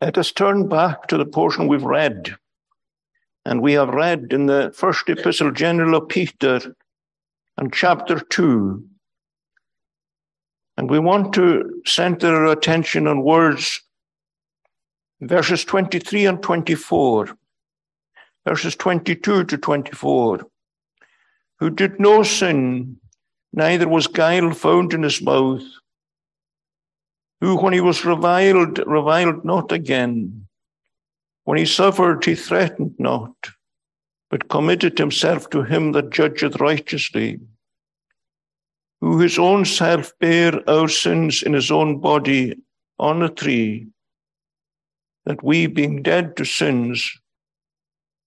Let us turn back to the portion we've read. And we have read in the first epistle general of Peter and chapter 2. And we want to center our attention on words, verses 23 and 24, verses 22 to 24. Who did no sin, neither was guile found in his mouth who, when he was reviled, reviled not again. When he suffered, he threatened not, but committed himself to him that judgeth righteously, who his own self bare our sins in his own body on a tree, that we, being dead to sins,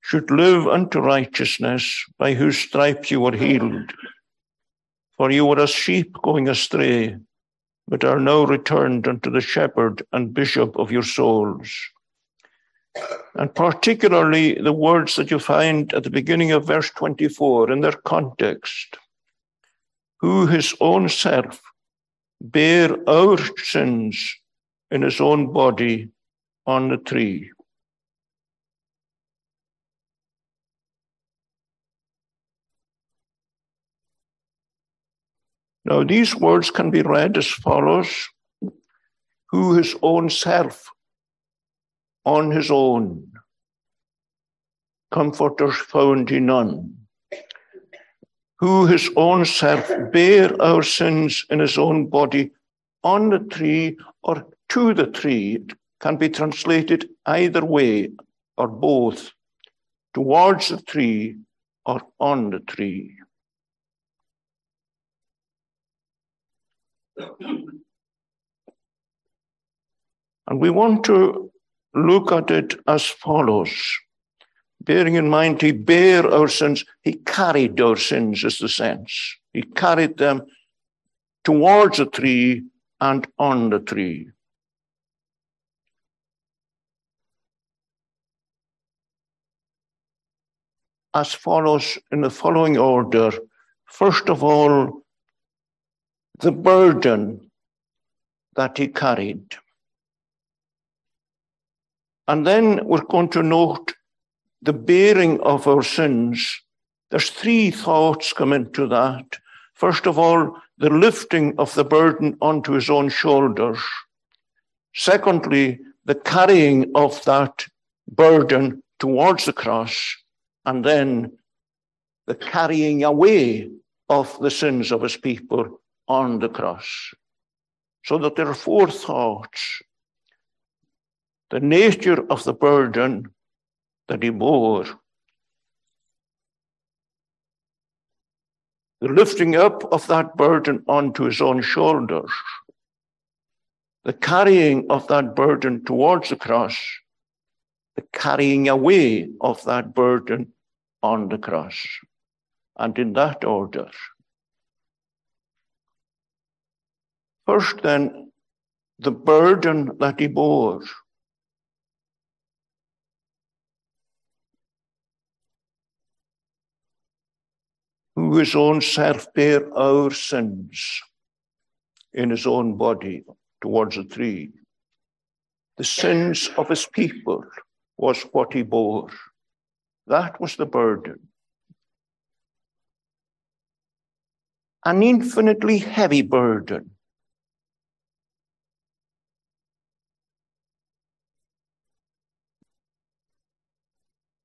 should live unto righteousness, by whose stripes you were healed. For you were as sheep going astray but are now returned unto the shepherd and bishop of your souls. And particularly the words that you find at the beginning of verse 24 in their context, who his own self bare our sins in his own body on the tree. Now, these words can be read as follows Who his own self, on his own, comforters found he none. Who his own self bare our sins in his own body on the tree or to the tree. It can be translated either way or both, towards the tree or on the tree. And we want to look at it as follows. Bearing in mind, he bare our sins, he carried our sins, is the sense. He carried them towards the tree and on the tree. As follows in the following order. First of all, the burden that he carried. And then we're going to note the bearing of our sins. There's three thoughts come into that. First of all, the lifting of the burden onto his own shoulders. Secondly, the carrying of that burden towards the cross. And then the carrying away of the sins of his people on the cross. So that there are four thoughts the nature of the burden that he bore, the lifting up of that burden onto his own shoulders, the carrying of that burden towards the cross, the carrying away of that burden on the cross. And in that order. First, then, the burden that he bore. Who his own self bare our sins in his own body towards the tree. The sins of his people was what he bore. That was the burden. An infinitely heavy burden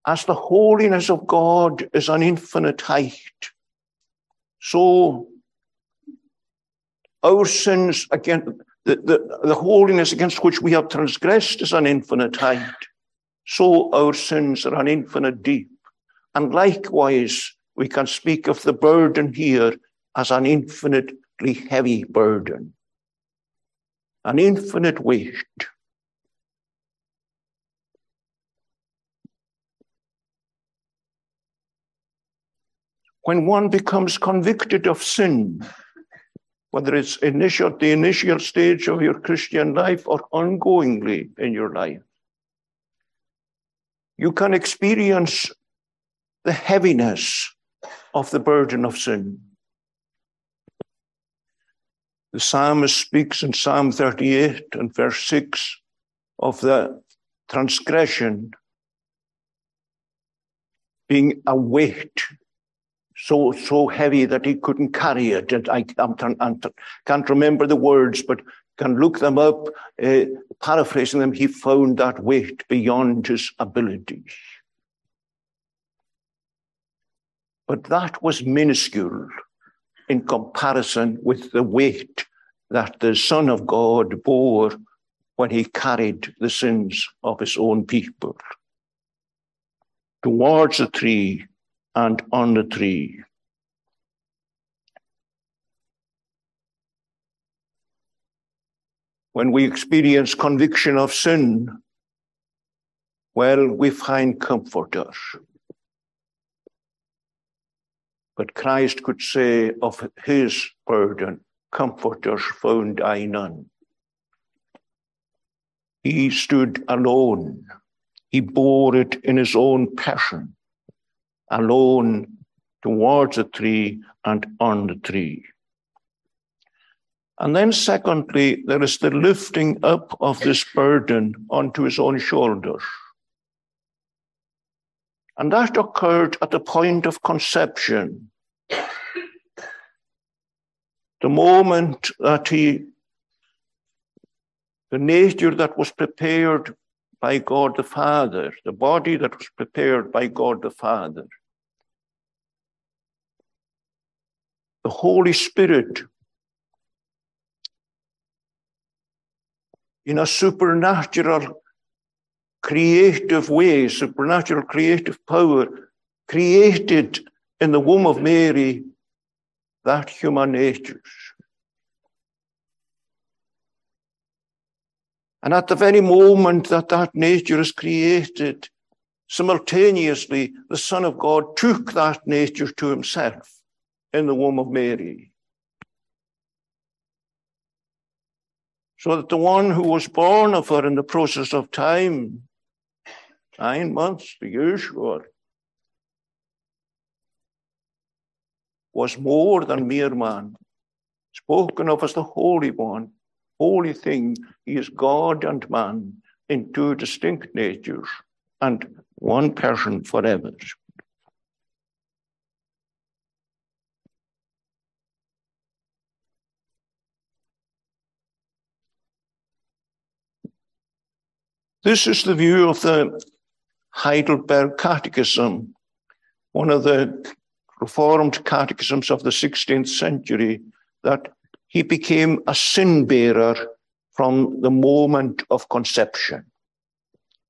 as the holiness of God is an infinite height, so our sins against the, the, the holiness against which we have transgressed is an infinite height. So our sins are an infinite deep. And likewise, we can speak of the burden here as an infinitely heavy burden, an infinite weight. When one becomes convicted of sin, whether it's initial, the initial stage of your Christian life or ongoingly in your life, you can experience the heaviness of the burden of sin. The psalmist speaks in Psalm 38 and verse 6 of the transgression being a weight so so heavy that he couldn't carry it. And I, I'm, I'm, can't remember the words, but can look them up. Uh, paraphrasing them, he found that weight beyond his abilities. But that was minuscule in comparison with the weight that the Son of God bore when he carried the sins of his own people. Towards the tree and on the tree. When we experience conviction of sin, well, we find comforters. But Christ could say of his burden, comforters found I none. He stood alone. He bore it in his own passion, alone towards the tree and on the tree. And then, secondly, there is the lifting up of this burden onto his own shoulders. And that occurred at the point of conception. The moment that he, the nature that was prepared by God the Father, the body that was prepared by God the Father, the Holy Spirit in a supernatural creative way, supernatural creative power, created in the womb of Mary that human nature. And at the very moment that that nature is created, simultaneously the Son of God took that nature to himself in the womb of Mary. So that the one who was born of her in the process of time nine months, the usual, was more than mere man, spoken of as the Holy One, holy thing. Is God and man in two distinct natures and one person forever. This is the view of the Heidelberg Catechism, one of the Reformed catechisms of the 16th century, that he became a sin bearer from the moment of conception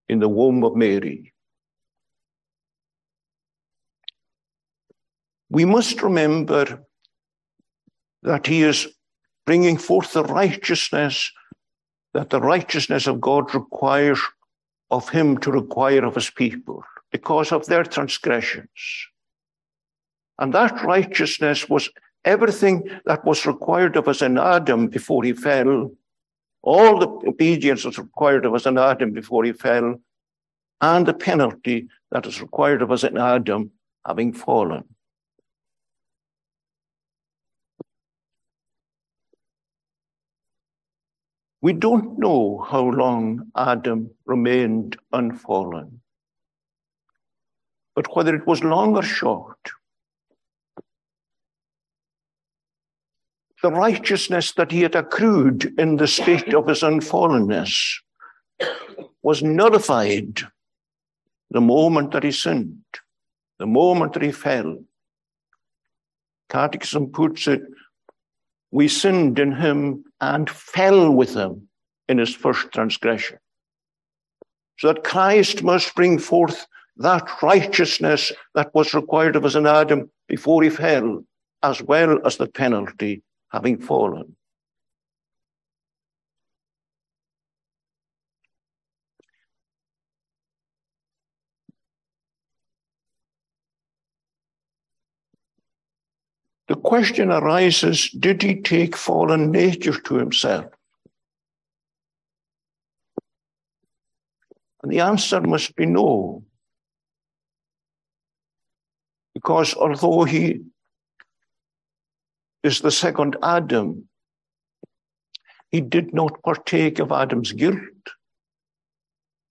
in the womb of Mary. We must remember that he is bringing forth the righteousness that the righteousness of God requires of him to require of his people because of their transgressions. And that righteousness was everything that was required of us in Adam before he fell. All the obedience was required of us in Adam before he fell, and the penalty that is required of us in Adam having fallen. We don't know how long Adam remained unfallen. But whether it was long or short, the righteousness that he had accrued in the state of his unfallenness was nullified the moment that he sinned, the moment that he fell. Catechism puts it we sinned in him and fell with him in his first transgression. So that Christ must bring forth that righteousness that was required of us in Adam before he fell, as well as the penalty having fallen. The question arises did he take fallen nature to himself? And the answer must be no. Because although he is the second Adam, he did not partake of Adam's guilt.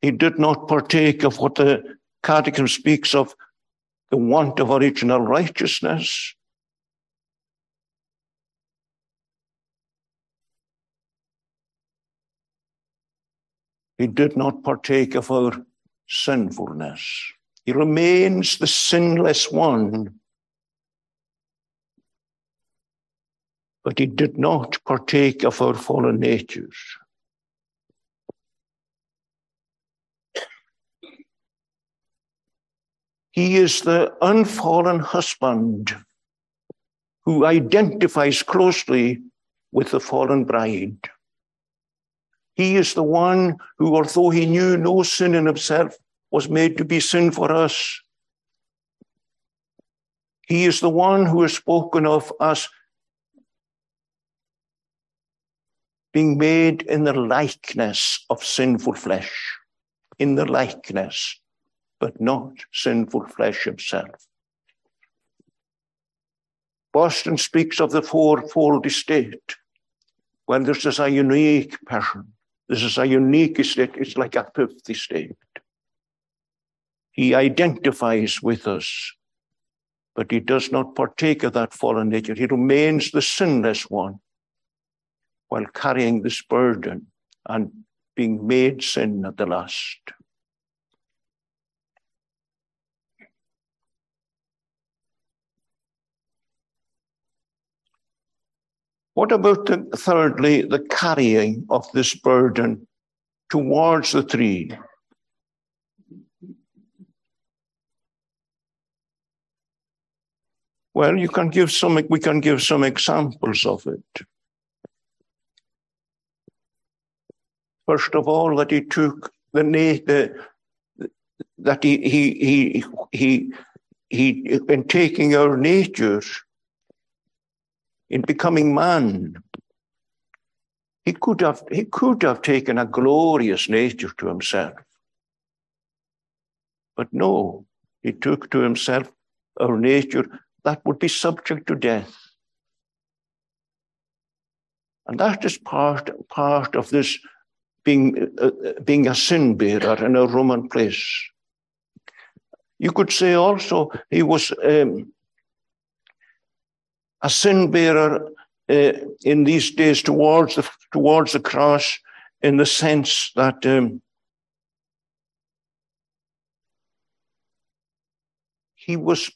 He did not partake of what the Catechism speaks of the want of original righteousness. He did not partake of our sinfulness. He remains the sinless one. But he did not partake of our fallen natures. He is the unfallen husband who identifies closely with the fallen bride. He is the one who, although he knew no sin in himself, was made to be sin for us. He is the one who has spoken of us being made in the likeness of sinful flesh, in the likeness but not sinful flesh himself. Boston speaks of the fourfold estate. Well, this is a unique person. This is a unique estate. It's like a fifth estate. He identifies with us, but he does not partake of that fallen nature. He remains the sinless one while carrying this burden and being made sin at the last. What about, the, thirdly, the carrying of this burden towards the tree? Well, you can give some, we can give some examples of it. First of all, that he took the, the that he, he, he, he, he, in taking our natures, in becoming man. He could have, he could have taken a glorious nature to himself. But no, he took to himself our nature that would be subject to death. And that is part, part of this being, uh, being a sin bearer in a room and place. You could say also he was um, a sin bearer uh, in these days towards the towards the cross, in the sense that um, he was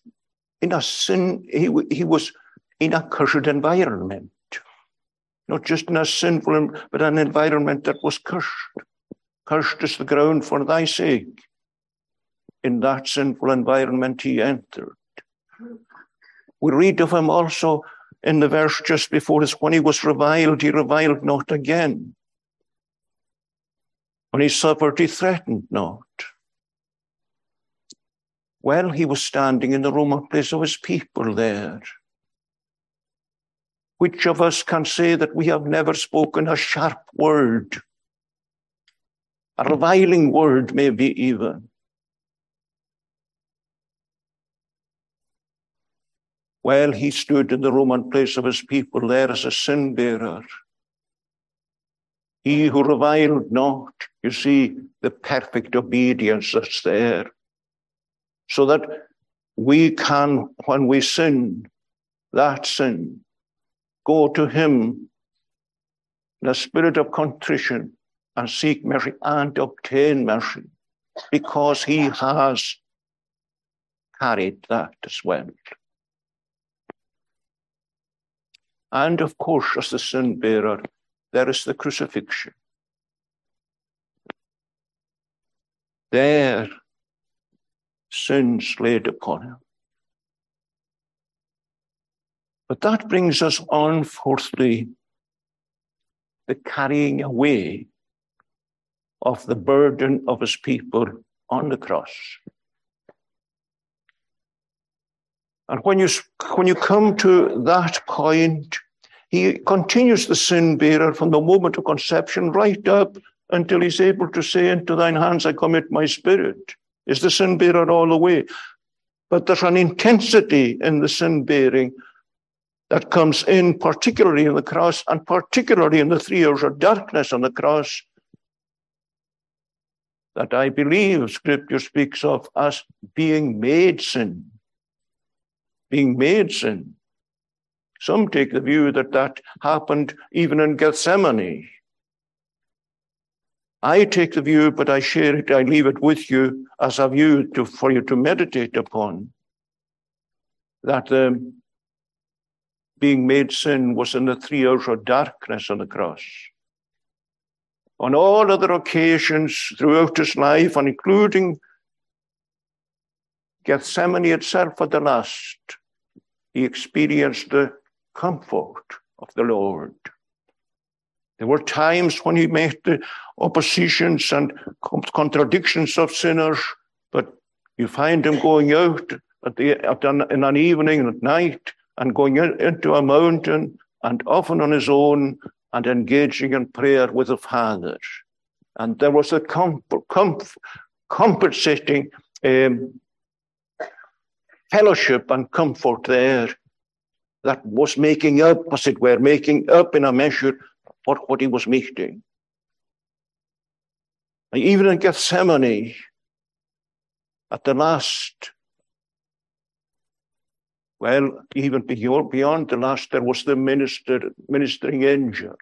in a sin. He he was in a cursed environment, not just in a sinful, but an environment that was cursed. Cursed is the ground for thy sake. In that sinful environment he entered. We read of him also in the verse just before this when he was reviled, he reviled not again. When he suffered, he threatened not. Well, he was standing in the room and place of his people there. Which of us can say that we have never spoken a sharp word, a reviling word, maybe even? while he stood in the room and place of his people there as a sin bearer. He who reviled not, you see, the perfect obedience that's there. So that we can, when we sin, that sin, go to him in a spirit of contrition and seek mercy and obtain mercy because he has carried that as well. And of course, as the sin bearer, there is the crucifixion. There, sins laid upon him. But that brings us on, fourthly, the carrying away of the burden of his people on the cross. And when you, when you come to that point, he continues the sin bearer from the moment of conception right up until he's able to say, Into thine hands I commit my spirit. Is the sin bearer all the way? But there's an intensity in the sin bearing that comes in, particularly in the cross, and particularly in the three hours of darkness on the cross, that I believe scripture speaks of us being made sin. Being made sin. Some take the view that that happened even in Gethsemane. I take the view, but I share it, I leave it with you as a view to, for you to meditate upon. That um, being made sin was in the three hours of darkness on the cross. On all other occasions throughout his life, and including Gethsemane itself at the last, he experienced the comfort of the Lord. There were times when he met the oppositions and contradictions of sinners, but you find him going out at the, at an, in an evening at night and going in, into a mountain and often on his own and engaging in prayer with the Father. And there was a comp- comp- compensating um, fellowship and comfort there that was making up, as it were, making up in a measure for what he was meeting. And even in Gethsemane, at the last, well, even beyond, the last, there was the minister, ministering angel.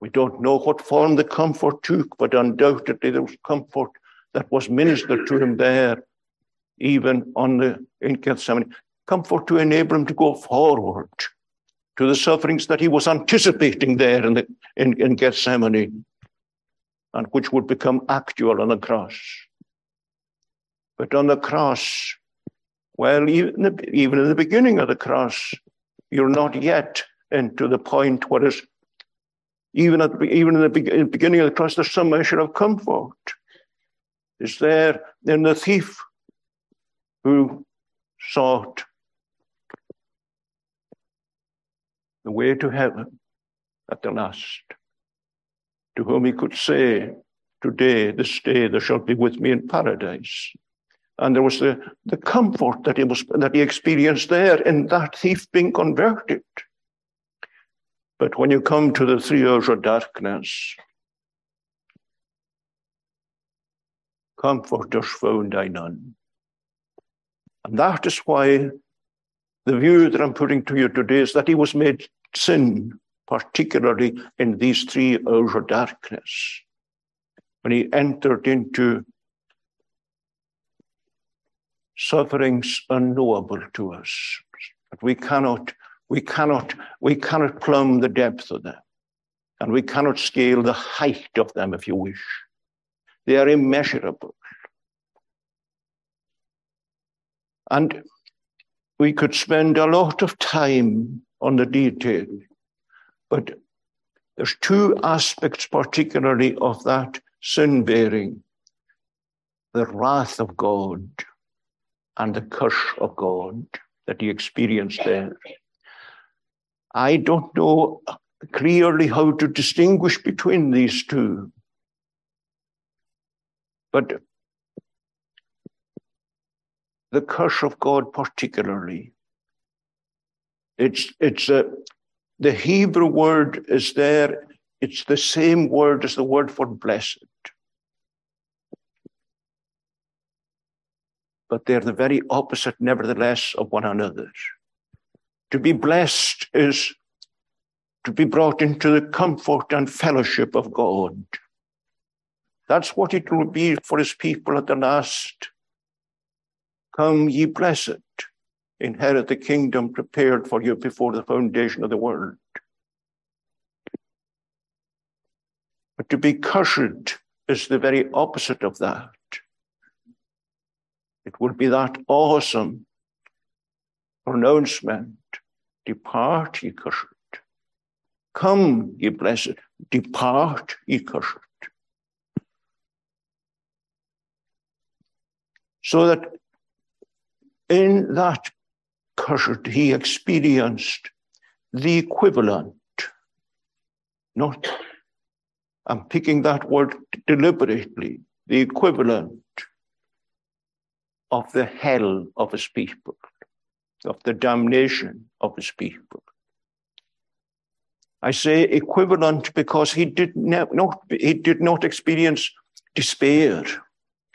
We don't know what form the comfort took, but undoubtedly there was comfort that was ministered to him there, even on the in Gethsemane. Comfort to enable him to go forward to the sufferings that he was anticipating there in, the, in, in Gethsemane and which would become actual on the cross. But on the cross, well, even, the, even in the beginning of the cross, you're not yet into the point where it's even at even in the beginning of the cross, there's some measure of comfort. Is there in the thief who sought the way to heaven at the last, to whom he could say, Today, this day, thou shalt be with me in paradise. And there was the, the comfort that he was that he experienced there in that thief being converted. But when you come to the three hours of darkness, comfort is found I none. And that is why the view that I'm putting to you today is that he was made sin, particularly in these three hours of darkness, when he entered into sufferings unknowable to us. But we cannot, we cannot, we cannot plumb the depth of them. And we cannot scale the height of them, if you wish. They are immeasurable. And we could spend a lot of time on the detail. But there's two aspects, particularly, of that sin bearing the wrath of God and the curse of God that he experienced there. I don't know clearly how to distinguish between these two. But the curse of God, particularly, it's it's a the Hebrew word is there. It's the same word as the word for blessed. But they're the very opposite, nevertheless, of one another. To be blessed is to be brought into the comfort and fellowship of God. That's what it will be for his people at the last. Come, ye blessed inherit the kingdom prepared for you before the foundation of the world. But to be cursed is the very opposite of that. It would be that awesome pronouncement Depart, ye cursed. Come, ye blessed. Depart, ye cursed. So that in that cursed, he experienced the equivalent. Not, I'm picking that word deliberately, the equivalent of the hell of his people, of the damnation of his people. I say equivalent because he did not, he did not experience despair.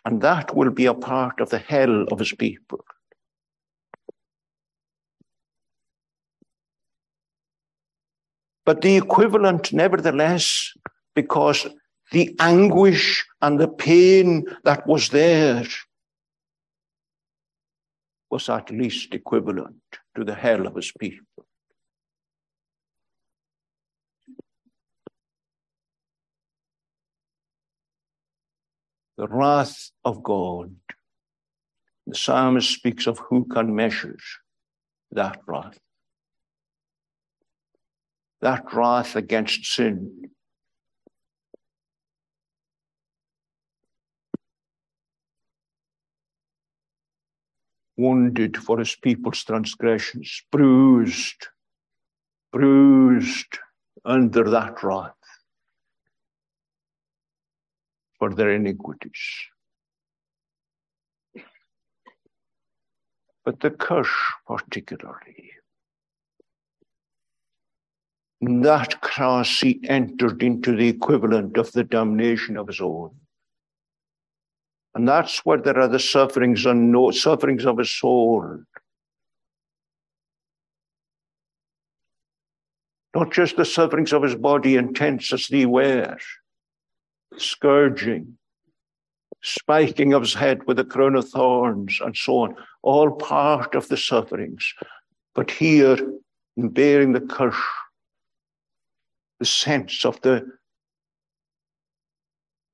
And that will be a part of the hell of his people. But the equivalent, nevertheless, because the anguish and the pain that was there was at least equivalent to the hell of his people. The wrath of God. The psalmist speaks of who can measure that wrath. That wrath against sin wounded for his people's transgressions, bruised, bruised under that wrath for their iniquities. But the curse, particularly, that cross he entered into the equivalent of the damnation of his own. And that's where there are the sufferings no sufferings of his soul. Not just the sufferings of his body, intense as they were, scourging, spiking of his head with a crown of thorns, and so on, all part of the sufferings. But here, in bearing the curse, the sense of the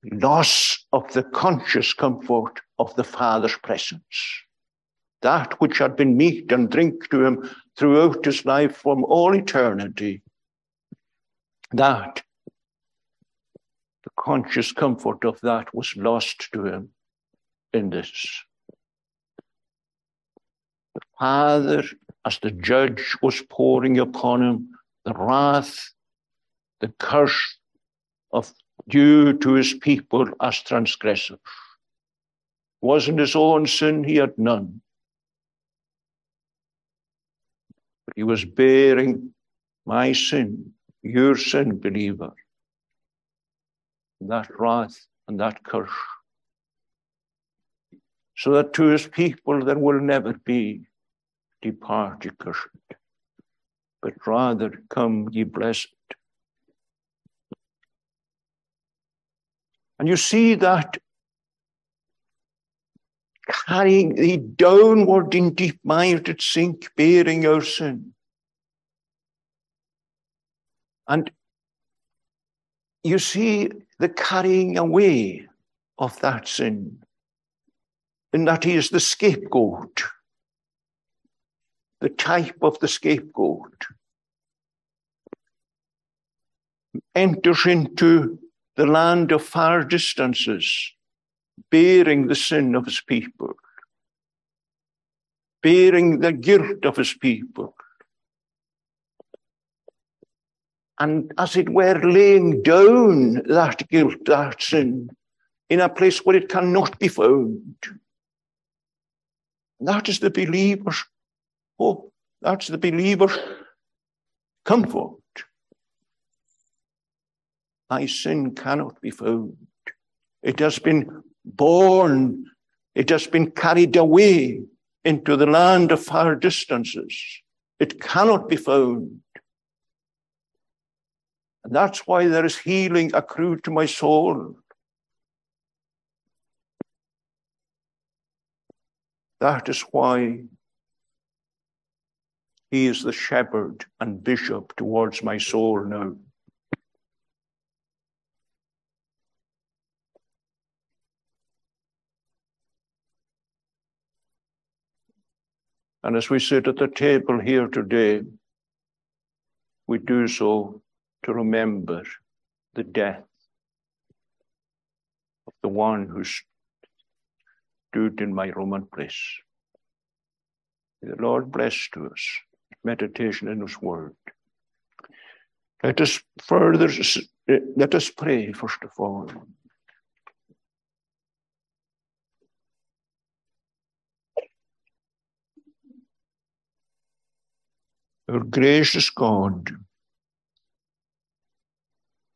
loss of the conscious comfort of the Father's presence. That which had been meat and drink to him throughout his life from all eternity. That, the conscious comfort of that was lost to him in this. The Father, as the judge, was pouring upon him the wrath, the curse of due to his people as transgressors. Wasn't his own sin, he had none. But he was bearing my sin, your sin, believer. That wrath and that curse. So that to his people there will never be depart ye cursed, but rather come ye blessed. And you see that carrying the downward in deep minded sink, bearing our sin. And you see the carrying away of that sin, and that he is the scapegoat, the type of the scapegoat, enters into the land of far distances, bearing the sin of his people, bearing the guilt of his people. And as it were, laying down that guilt, that sin, in a place where it cannot be found. That is the believer's hope. That's the believer's comfort thy sin cannot be found. It has been borne, it has been carried away into the land of far distances. It cannot be found. And that's why there is healing accrued to my soul. That is why he is the shepherd and bishop towards my soul now. And as we sit at the table here today, we do so to remember the death of the one who stood in my room and place. May the Lord bless to us meditation in His Word. Let us further, let us pray first of all. Our gracious God,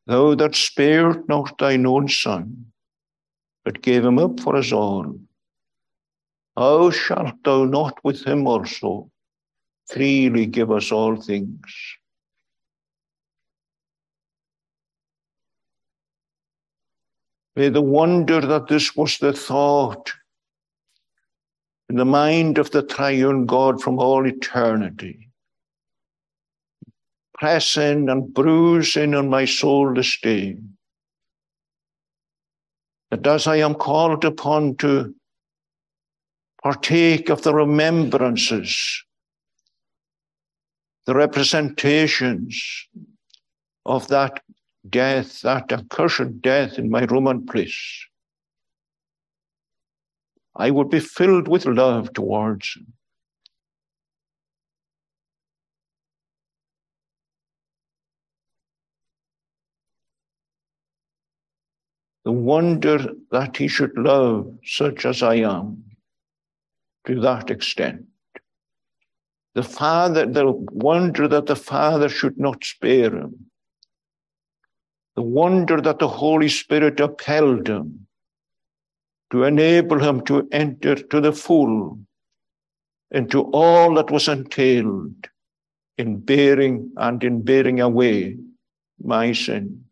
thou that spared not thine own Son, but gave him up for us all, how shalt thou not with him also freely give us all things? May the wonder that this was the thought in the mind of the triune God from all eternity press in and bruising on my soul this day. That as I am called upon to partake of the remembrances, the representations of that death, that accursed death in my room and place, I would be filled with love towards him. The wonder that he should love such as I am to that extent. The Father, the wonder that the Father should not spare him. The wonder that the Holy Spirit upheld him to enable him to enter to the full into all that was entailed in bearing and in bearing away my sin.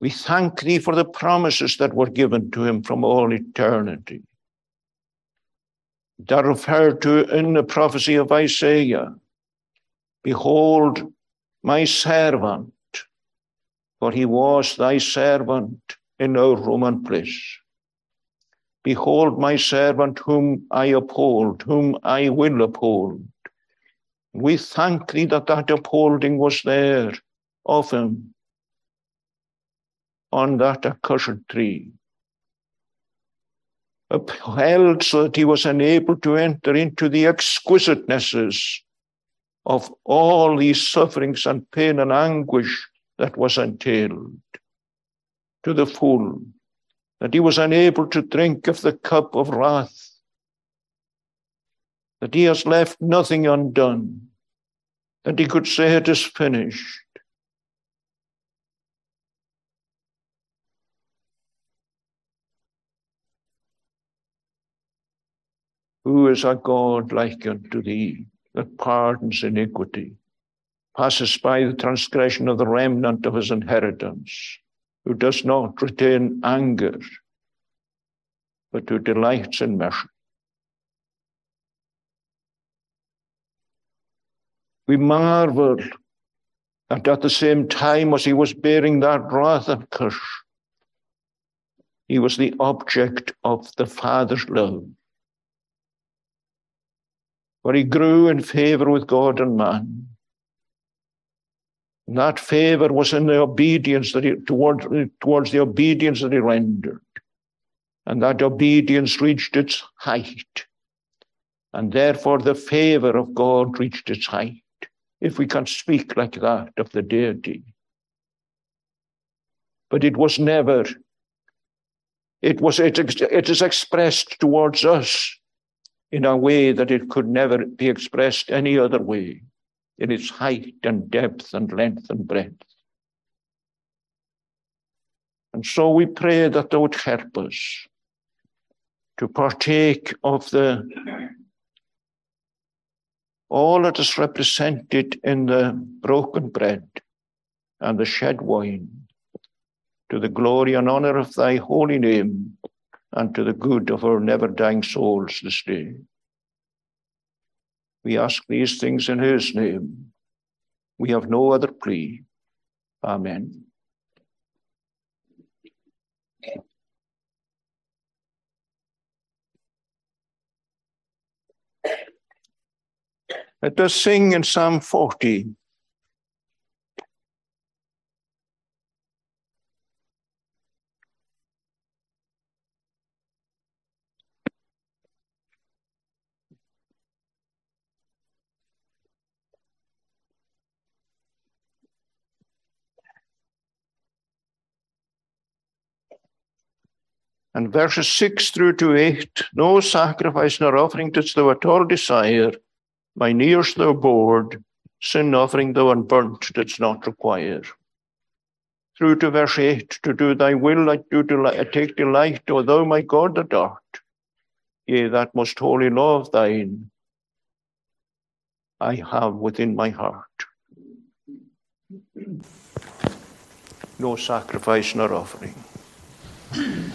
We thank thee for the promises that were given to him from all eternity. That referred to in the prophecy of Isaiah Behold, my servant, for he was thy servant in our room and place. Behold, my servant, whom I uphold, whom I will uphold. We thank thee that that upholding was there of him on that accursed tree. Upheld so that he was unable to enter into the exquisitenesses of all these sufferings and pain and anguish that was entailed to the full, that he was unable to drink of the cup of wrath, that he has left nothing undone, that he could say it is finished. Who is a God like unto thee that pardons iniquity? passes by the transgression of the remnant of his inheritance, who does not retain anger, but who delights in mercy. We marvel that at the same time as he was bearing that wrath and curse, he was the object of the Father's love. For he grew in favor with God and man And that favor was in the obedience that he, towards, towards the obedience that he rendered. And that obedience reached its height. And therefore the favor of God reached its height, if we can speak like that of the deity. But it was never, it was, it, it is expressed towards us in a way that it could never be expressed any other way in its height and depth and length and breadth. And so we pray that thou would help us to partake of the all that is represented in the broken bread and the shed wine to the glory and honor of thy holy name and to the good of our never dying souls this day. We ask these things in his name. We have no other plea. Amen. Let us sing in Psalm 40. And verses 6 through to 8 No sacrifice nor offering didst thou at all desire, mine ears thou bored, sin offering thou unburnt didst not require. through to verse 8 to do thy will, I do delight, I take delight, O thou my God that art. Yea, that most holy law of thine I have within my heart. No sacrifice nor offering. And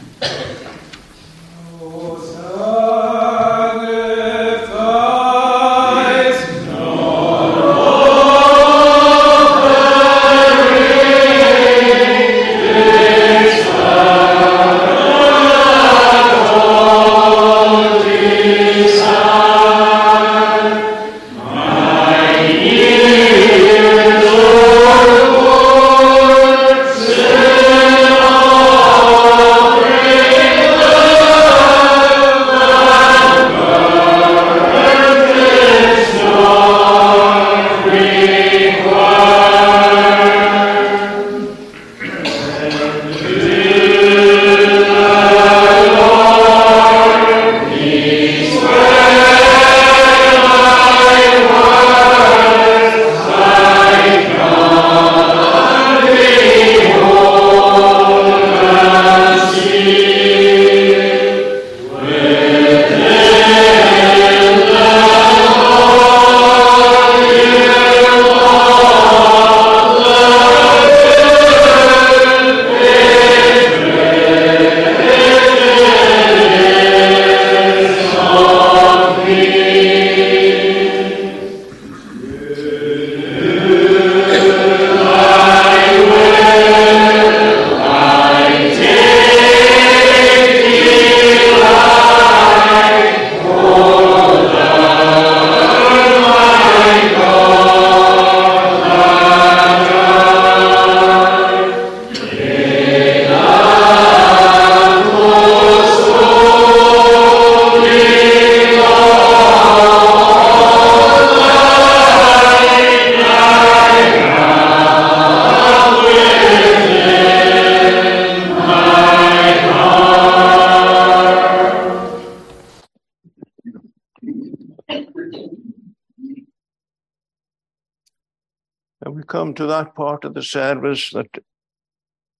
part of the service that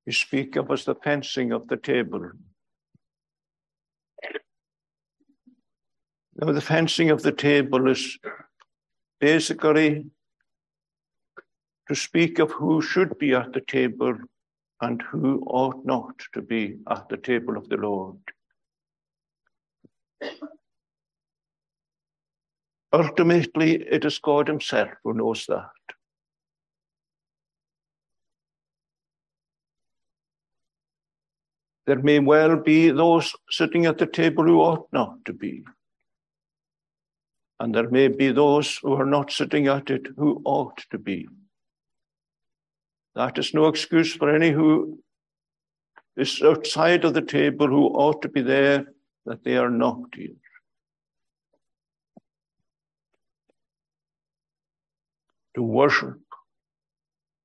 we speak of as the fencing of the table. Now, the fencing of the table is basically to speak of who should be at the table and who ought not to be at the table of the Lord. Ultimately, it is God Himself who knows that. There may well be those sitting at the table who ought not to be. And there may be those who are not sitting at it who ought to be. That is no excuse for any who is outside of the table who ought to be there that they are not here. To worship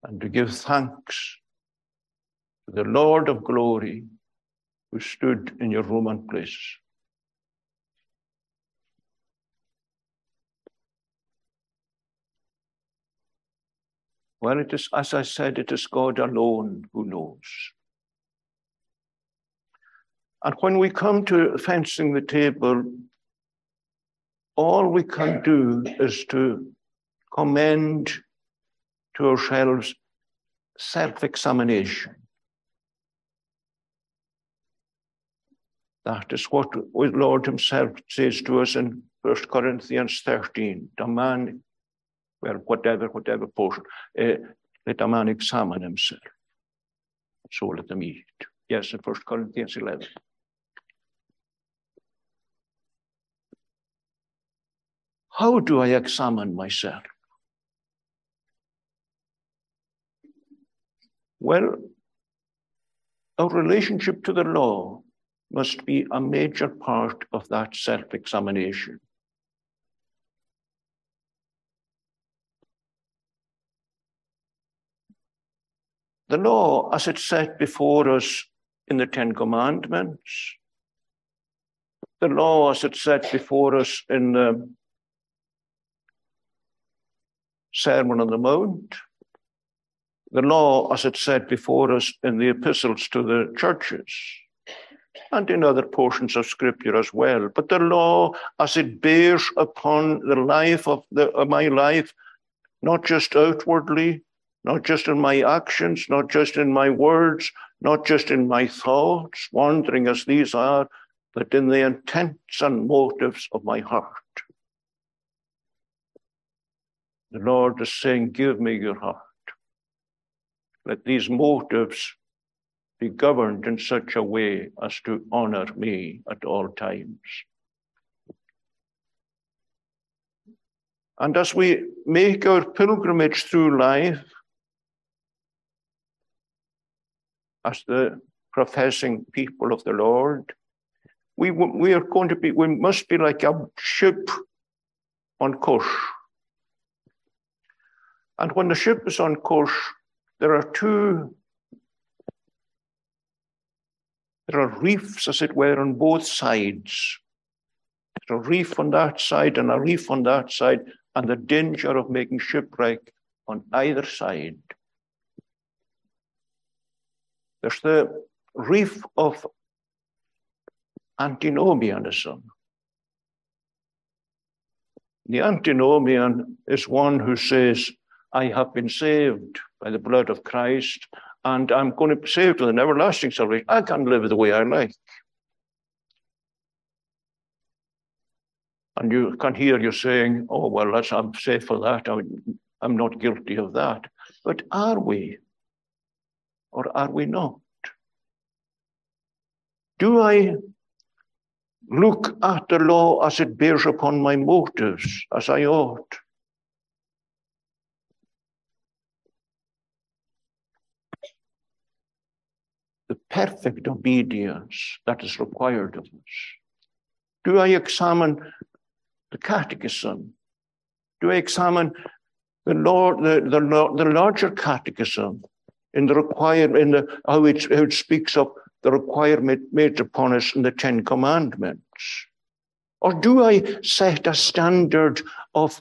and to give thanks to the Lord of glory who stood in your room and place. Well, it is, as I said, it is God alone who knows. And when we come to fencing the table, all we can do is to commend to ourselves self examination. That is what the Lord Himself says to us in 1 Corinthians 13. The man, well, whatever, whatever portion, uh, let a man examine himself. So let them eat. Yes, in 1 Corinthians 11. How do I examine myself? Well, our relationship to the law must be a major part of that self examination. The law, as it's set before us in the Ten Commandments, the law as it's set before us in the Sermon on the Mount, the law as it set before us in the epistles to the churches and in other portions of scripture as well. But the law as it bears upon the life of, the, of my life, not just outwardly, not just in my actions, not just in my words, not just in my thoughts, wandering as these are, but in the intents and motives of my heart. The Lord is saying, Give me your heart. Let these motives be governed in such a way as to honor me at all times. And as we make our pilgrimage through life, as the professing people of the Lord, we, we are going to be, we must be like a ship on course. And when the ship is on course, there are two, there are reefs, as it were, on both sides. There's a reef on that side and a reef on that side, and the danger of making shipwreck on either side. There's the reef of antinomianism. The antinomian is one who says, I have been saved by the blood of Christ, and I'm going to be saved with an everlasting salvation. I can live the way I like. And you can hear you saying, Oh, well, that's, I'm safe for that. I'm not guilty of that. But are we? or are we not? Do I look at the law as it bears upon my motives, as I ought? The perfect obedience that is required of us. Do I examine the catechism? Do I examine the, Lord, the, the, the larger catechism in the requirement, in the how it, how it speaks of the requirement made upon us in the Ten Commandments? Or do I set a standard of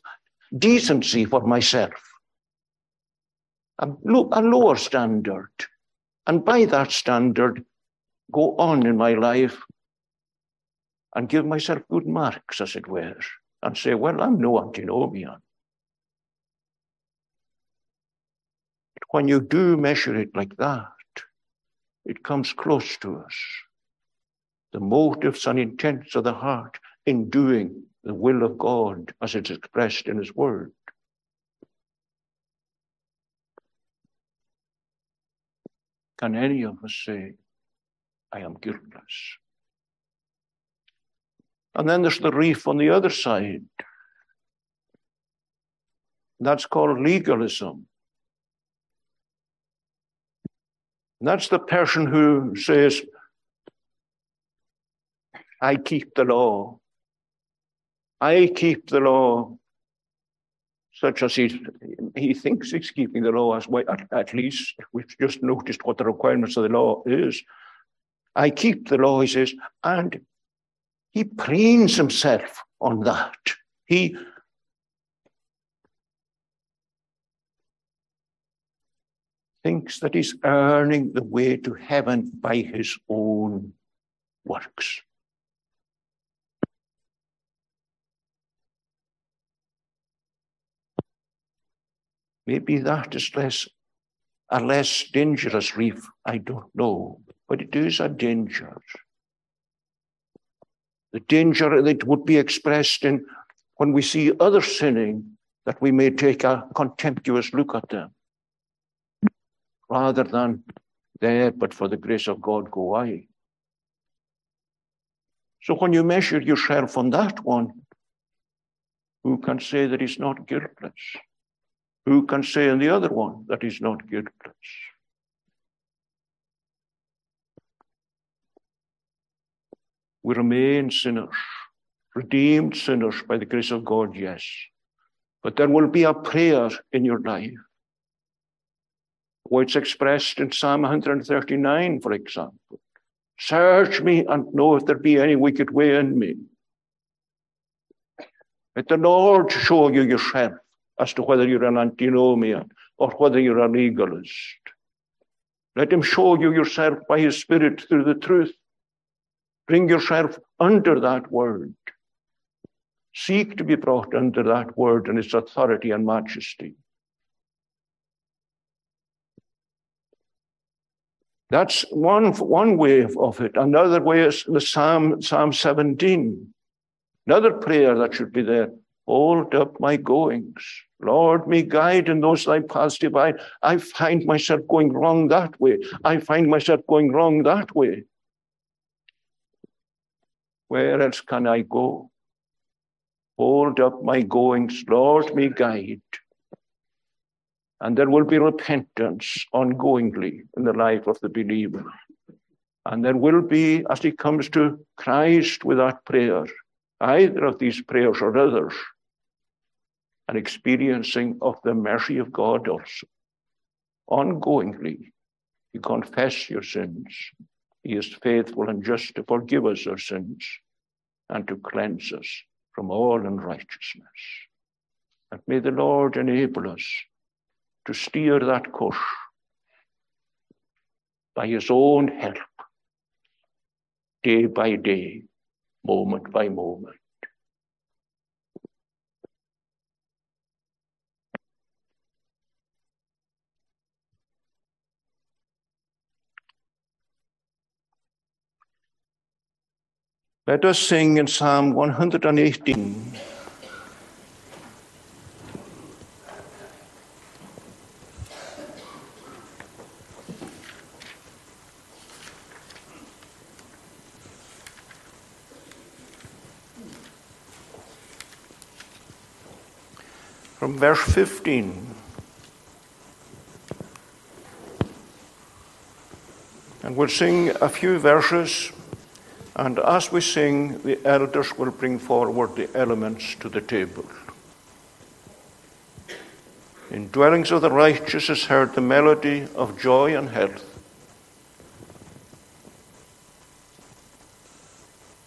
decency for myself? A, a lower standard. And by that standard, go on in my life and give myself good marks, as it were, and say, well, I'm no antinomian. But when you do measure it like that, it comes close to us. The motives and intents of the heart in doing the will of God as it's expressed in His Word. Can any er of us say, I am guiltless? And then er there's the reef on the other side. That's called legalism. That's the person who says, I keep the law. I keep the law, such as he, he thinks he's keeping the law, as well, at, at least we've just noticed what the requirements of the law is. I keep the law, he says, and he preens himself on that. He thinks that he's earning the way to heaven by his own works. Maybe that is less a less dangerous reef, I don't know, but it is a danger. The danger that would be expressed in when we see others sinning, that we may take a contemptuous look at them rather than there, but for the grace of God go I. So when you measure yourself on that one, who can say that he's not guiltless? Who can say on the other one that he's not guiltless? We remain sinners, redeemed sinners by the grace of God, yes. But there will be a prayer in your life it's expressed in Psalm 139, for example. Search me and know if there be any wicked way in me. Let the Lord show you yourself as to whether you're an antinomian or whether you're a legalist. Let him show you yourself by his spirit through the truth. Bring yourself under that word. Seek to be brought under that word and its authority and majesty. That's one, one way of it. Another way is the Psalm, Psalm 17. Another prayer that should be there. Hold up my goings. Lord, me guide in those thy paths divine. I find myself going wrong that way. I find myself going wrong that way. Where else can I go? Hold up my goings, Lord, me guide. And there will be repentance ongoingly in the life of the believer. And there will be, as he comes to Christ with that prayer, either of these prayers or others, an experiencing of the mercy of God also. Ongoingly, you confess your sins. He is faithful and just to forgive us our sins and to cleanse us from all unrighteousness. And may the Lord enable us to steer that course by his own help, day by day, moment by moment. Let us sing in Psalm 118. from verse 15. And we'll sing a few verses, and as we sing, the elders will bring forward the elements to the table. In dwellings of the righteous is heard the melody of joy and health.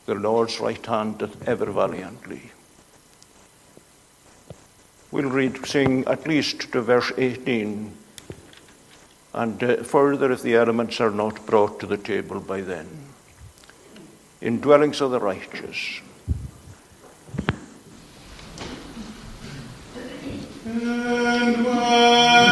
The Lord's right hand doth ever valiantly. We'll read, sing at least to verse 18, and uh, further if the elements are not brought to the table by then. In dwellings of the righteous. And we're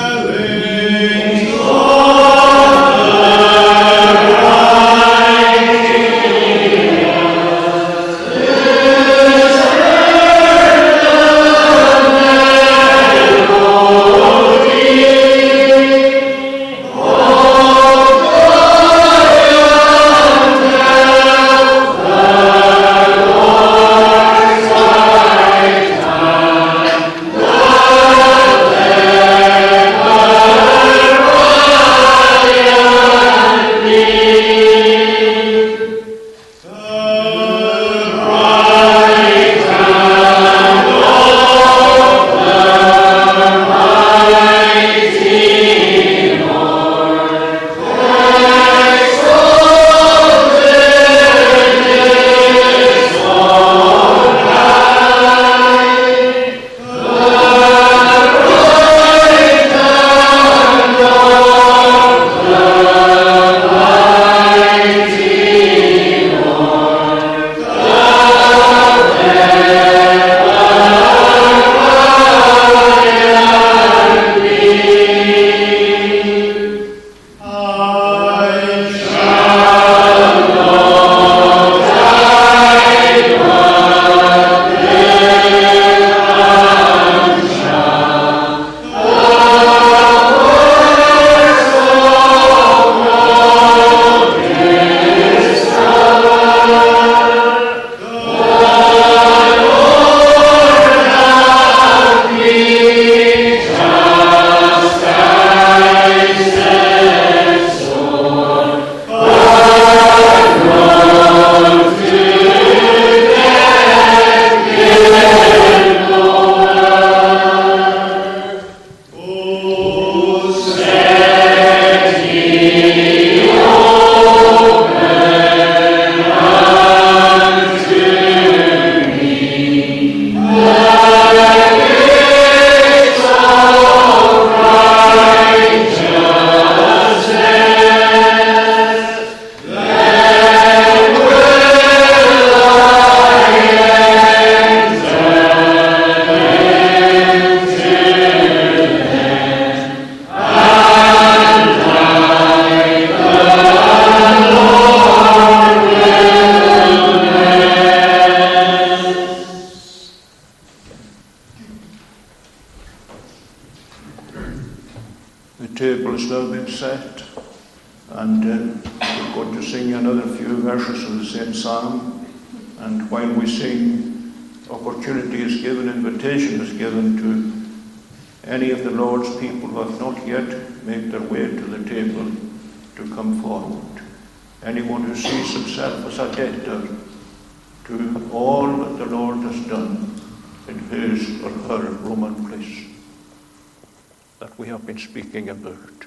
that we have been speaking about.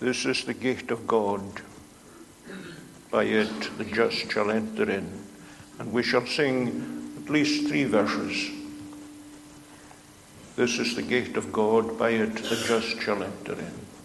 This is the gate of God. By it the just shall enter in. And we shall sing at least three verses. This is the gate of God. By it the just shall enter in.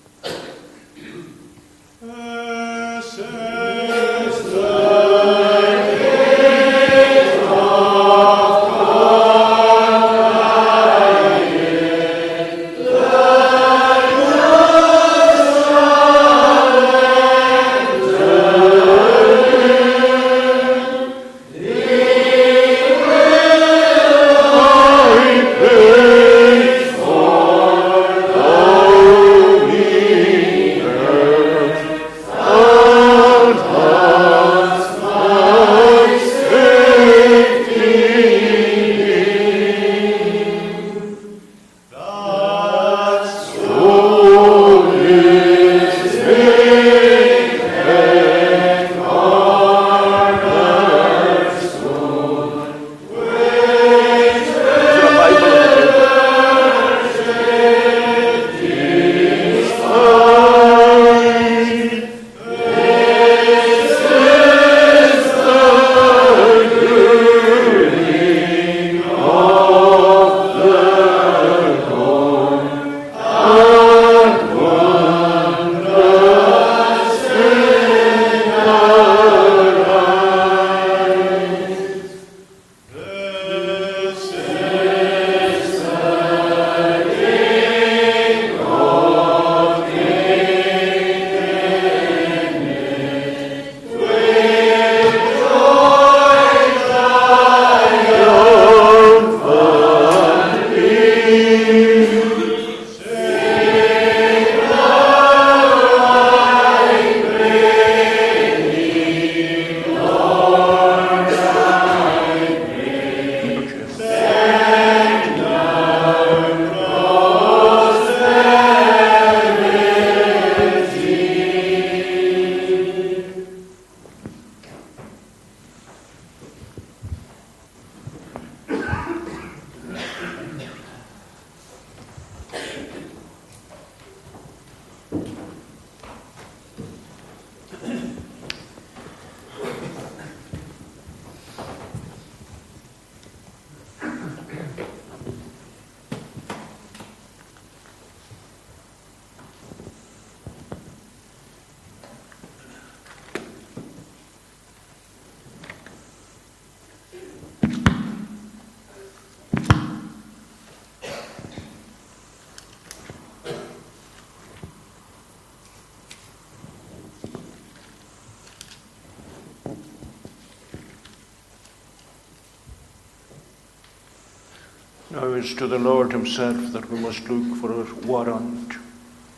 Now it's to the Lord Himself that we must look for a warrant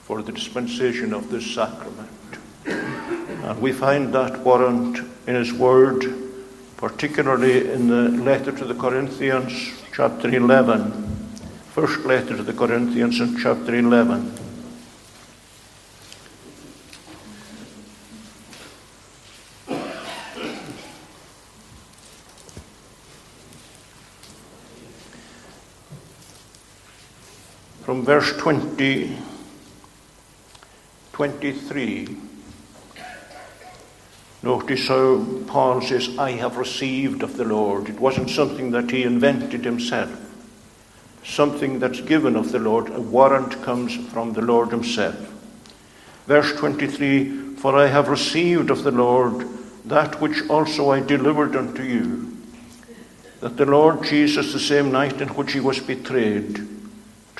for the dispensation of this sacrament. And we find that warrant in His Word, particularly in the letter to the Corinthians, chapter 11. First letter to the Corinthians in chapter 11. From verse 20, 23. Notice how Paul says, I have received of the Lord. It wasn't something that he invented himself, something that's given of the Lord. A warrant comes from the Lord himself. Verse 23 For I have received of the Lord that which also I delivered unto you, that the Lord Jesus, the same night in which he was betrayed,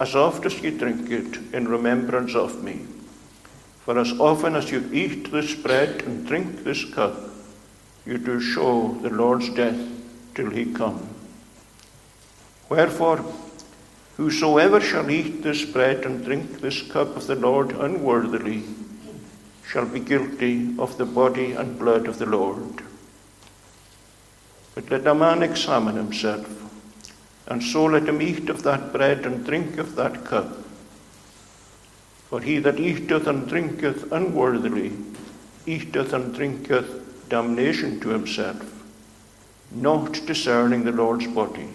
as oft as ye drink it in remembrance of me. For as often as you eat this bread and drink this cup, you do show the Lord's death till he come. Wherefore, whosoever shall eat this bread and drink this cup of the Lord unworthily shall be guilty of the body and blood of the Lord. But let a man examine himself, and so let him eat of that bread and drink of that cup. For he that eateth and drinketh unworthily eateth and drinketh damnation to himself, not discerning the Lord's body.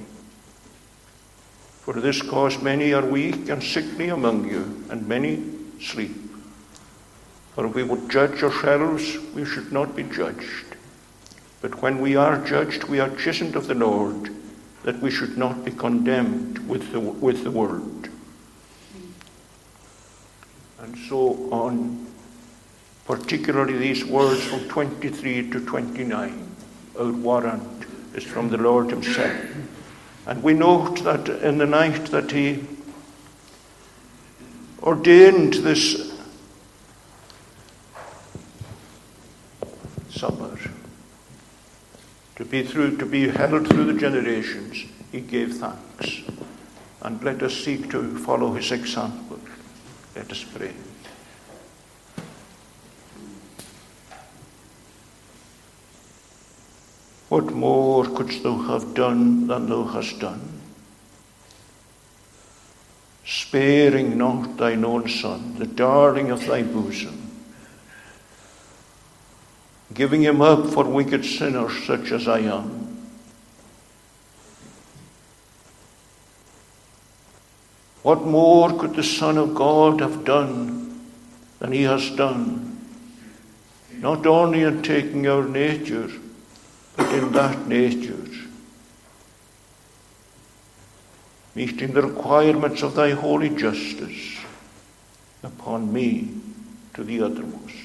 For this cause many are weak and sickly among you, and many sleep. For if we would judge ourselves, we should not be judged. But when we are judged, we are chastened of the Lord, that we should not be condemned with the, with the world. And so on, particularly these words from 23 to 29, out warrant is from the Lord Himself. And we note that in the night that He ordained this supper to be through to be held through the generations, he gave thanks. And let us seek to follow his example. Let us pray. What more couldst thou have done than thou hast done? Sparing not thine own son, the darling of thy bosom, giving him up for wicked sinners such as I am. What more could the Son of God have done than he has done? Not only in taking our nature, but in that nature, meeting the requirements of thy holy justice upon me to the uttermost.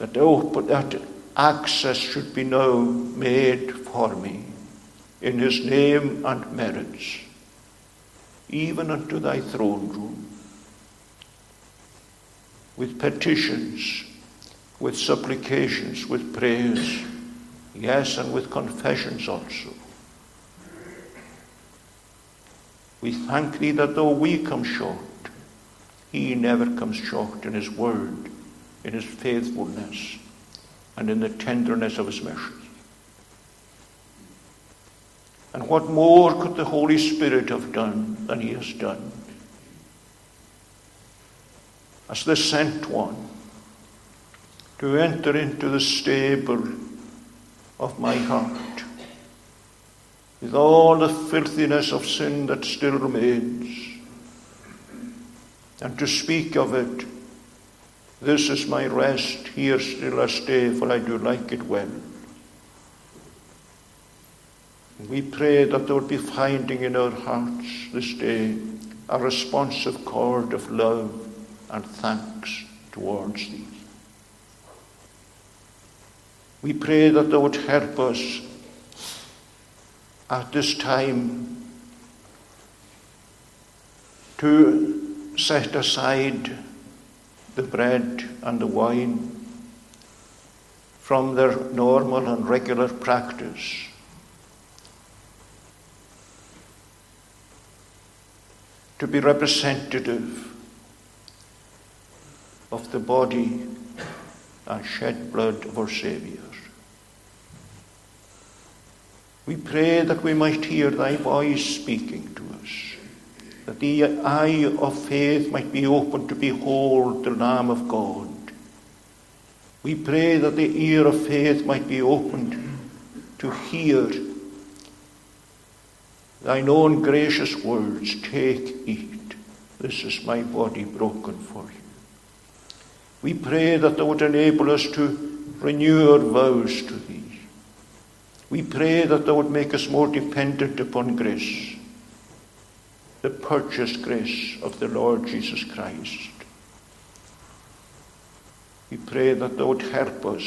That, open, that access should be now made for me. In his name and merits, even unto thy throne room, with petitions, with supplications, with prayers, yes, and with confessions also. We thank thee that though we come short, he never comes short in his word in his faithfulness and in the tenderness of his mercy. And what more could the Holy Spirit have done than he has done? As the sent one to enter into the stable of my heart with all the filthiness of sin that still remains and to speak of it this is my rest, here still I stay, for I do like it well. We pray that there would be finding in our hearts this day a responsive chord of love and thanks towards Thee. We pray that Thou would help us at this time to set aside the bread and the wine from their normal and regular practice. To be representative of the body and shed blood of our Saviour. We pray that we might hear thy voice speaking to us that the eye of faith might be opened to behold the Lamb of God. We pray that the ear of faith might be opened to hear thine own gracious words Take, eat. This is my body broken for you. We pray that thou would enable us to renew our vows to thee. We pray that thou would make us more dependent upon grace the purchased grace of the Lord Jesus Christ. We pray that thou would help us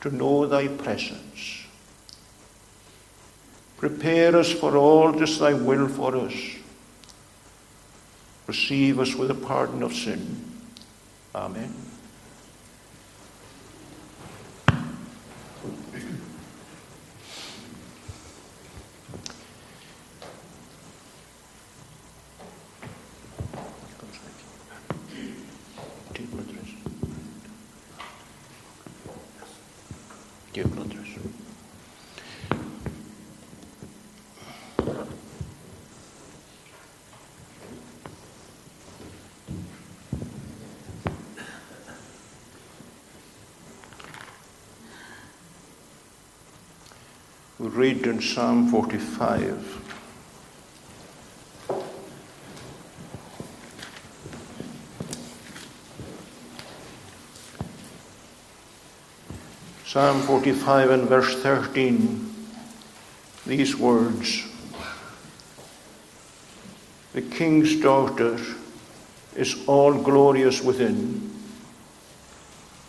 to know thy presence. Prepare us for all this thy will for us. Receive us with the pardon of sin. Amen. Dear brothers. We read in Psalm 45. Psalm 45 and verse 13, these words The king's daughter is all glorious within,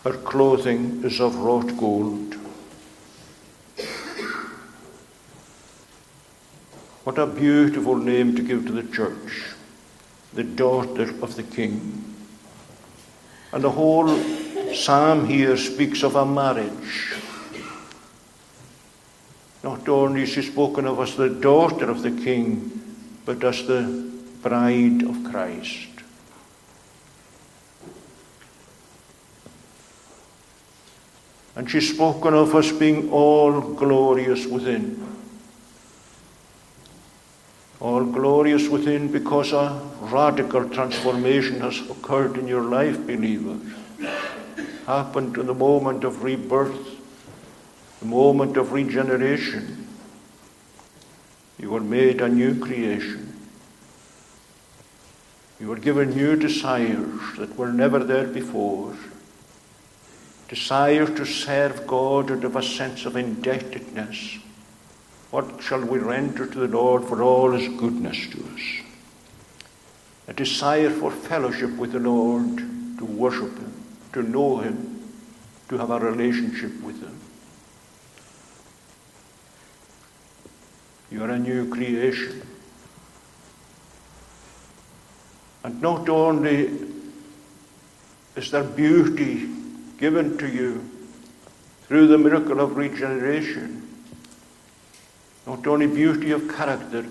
her clothing is of wrought gold. What a beautiful name to give to the church, the daughter of the king. And the whole psalm here speaks of a marriage. Not only is she spoken of as the daughter of the king, but as the bride of Christ. And she's spoken of as being all glorious within. All glorious within because a radical transformation has occurred in your life, believers happened in the moment of rebirth, the moment of regeneration. You were made a new creation. You were given new desires that were never there before. Desire to serve God out of a sense of indebtedness. What shall we render to the Lord for all his goodness to us? A desire for fellowship with the Lord, to worship him to know Him, to have a relationship with Him. You are a new creation. And not only is there beauty given to you through the miracle of regeneration, not only beauty of character,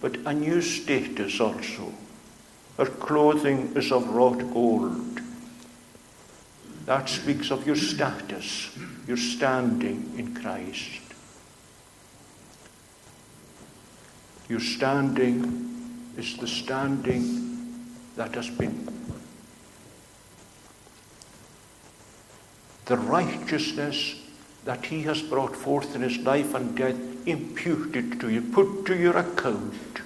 but a new status also. Her clothing is of wrought gold. That speaks of your status, your standing in Christ. Your standing is the standing that has been the righteousness that he has brought forth in his life and death imputed to you, put to your account.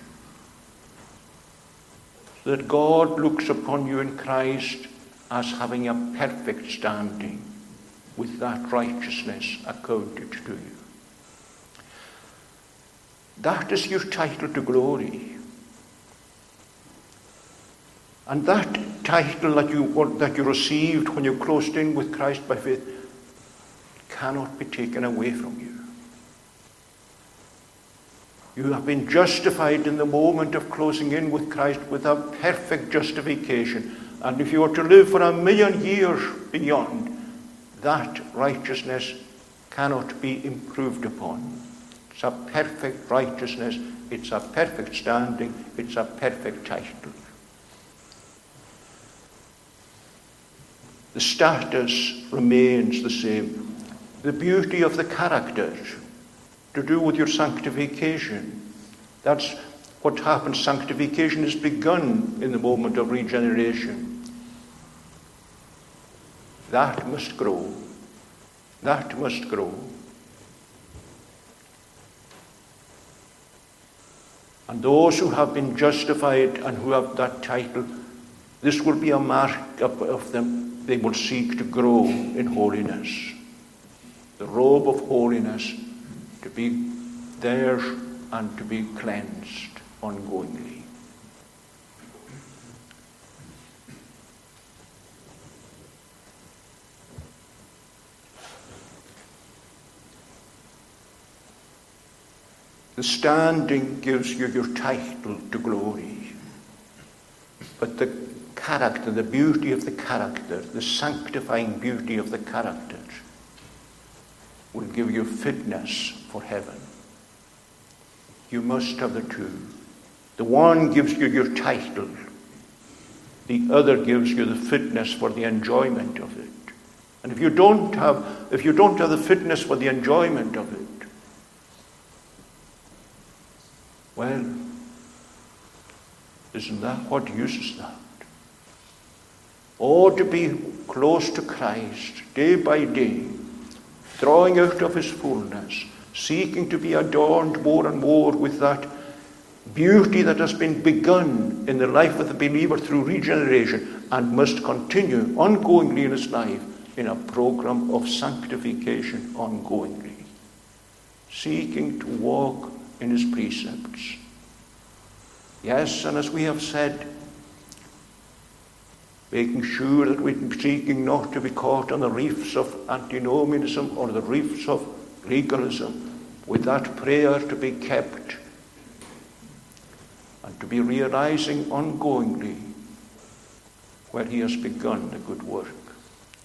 So that God looks upon you in Christ as having a perfect standing with that righteousness accounted to you. That is your title to glory. And that title that you, that you received when you closed in with Christ by faith cannot be taken away from you. You have been justified in the moment of closing in with Christ with a perfect justification. And if you are to live for a million years beyond, that righteousness cannot be improved upon. It's a perfect righteousness, it's a perfect standing, it's a perfect title. The status remains the same. The beauty of the character to do with your sanctification. That's what happens. Sanctification is begun in the moment of regeneration. That must grow. That must grow. And those who have been justified and who have that title, this will be a mark of, them. They will seek to grow in holiness. The robe of holiness to be there and to be cleansed ongoingly. The standing gives you your title to glory, but the character, the beauty of the character, the sanctifying beauty of the character will give you fitness for heaven. You must have the two. The one gives you your title, the other gives you the fitness for the enjoyment of it. And if you don't have, if you don't have the fitness for the enjoyment of it, well, isn't that what use is that? Oh, to be close to Christ day by day, drawing out of his fullness, seeking to be adorned more and more with that beauty that has been begun in the life of the believer through regeneration and must continue ongoingly in his life in a program of sanctification ongoingly, seeking to walk in his precepts. Yes, and as we have said, making sure that we're seeking not to be caught on the reefs of antinomianism or the reefs of legalism, with that prayer to be kept and to be realizing ongoingly where he has begun the good work,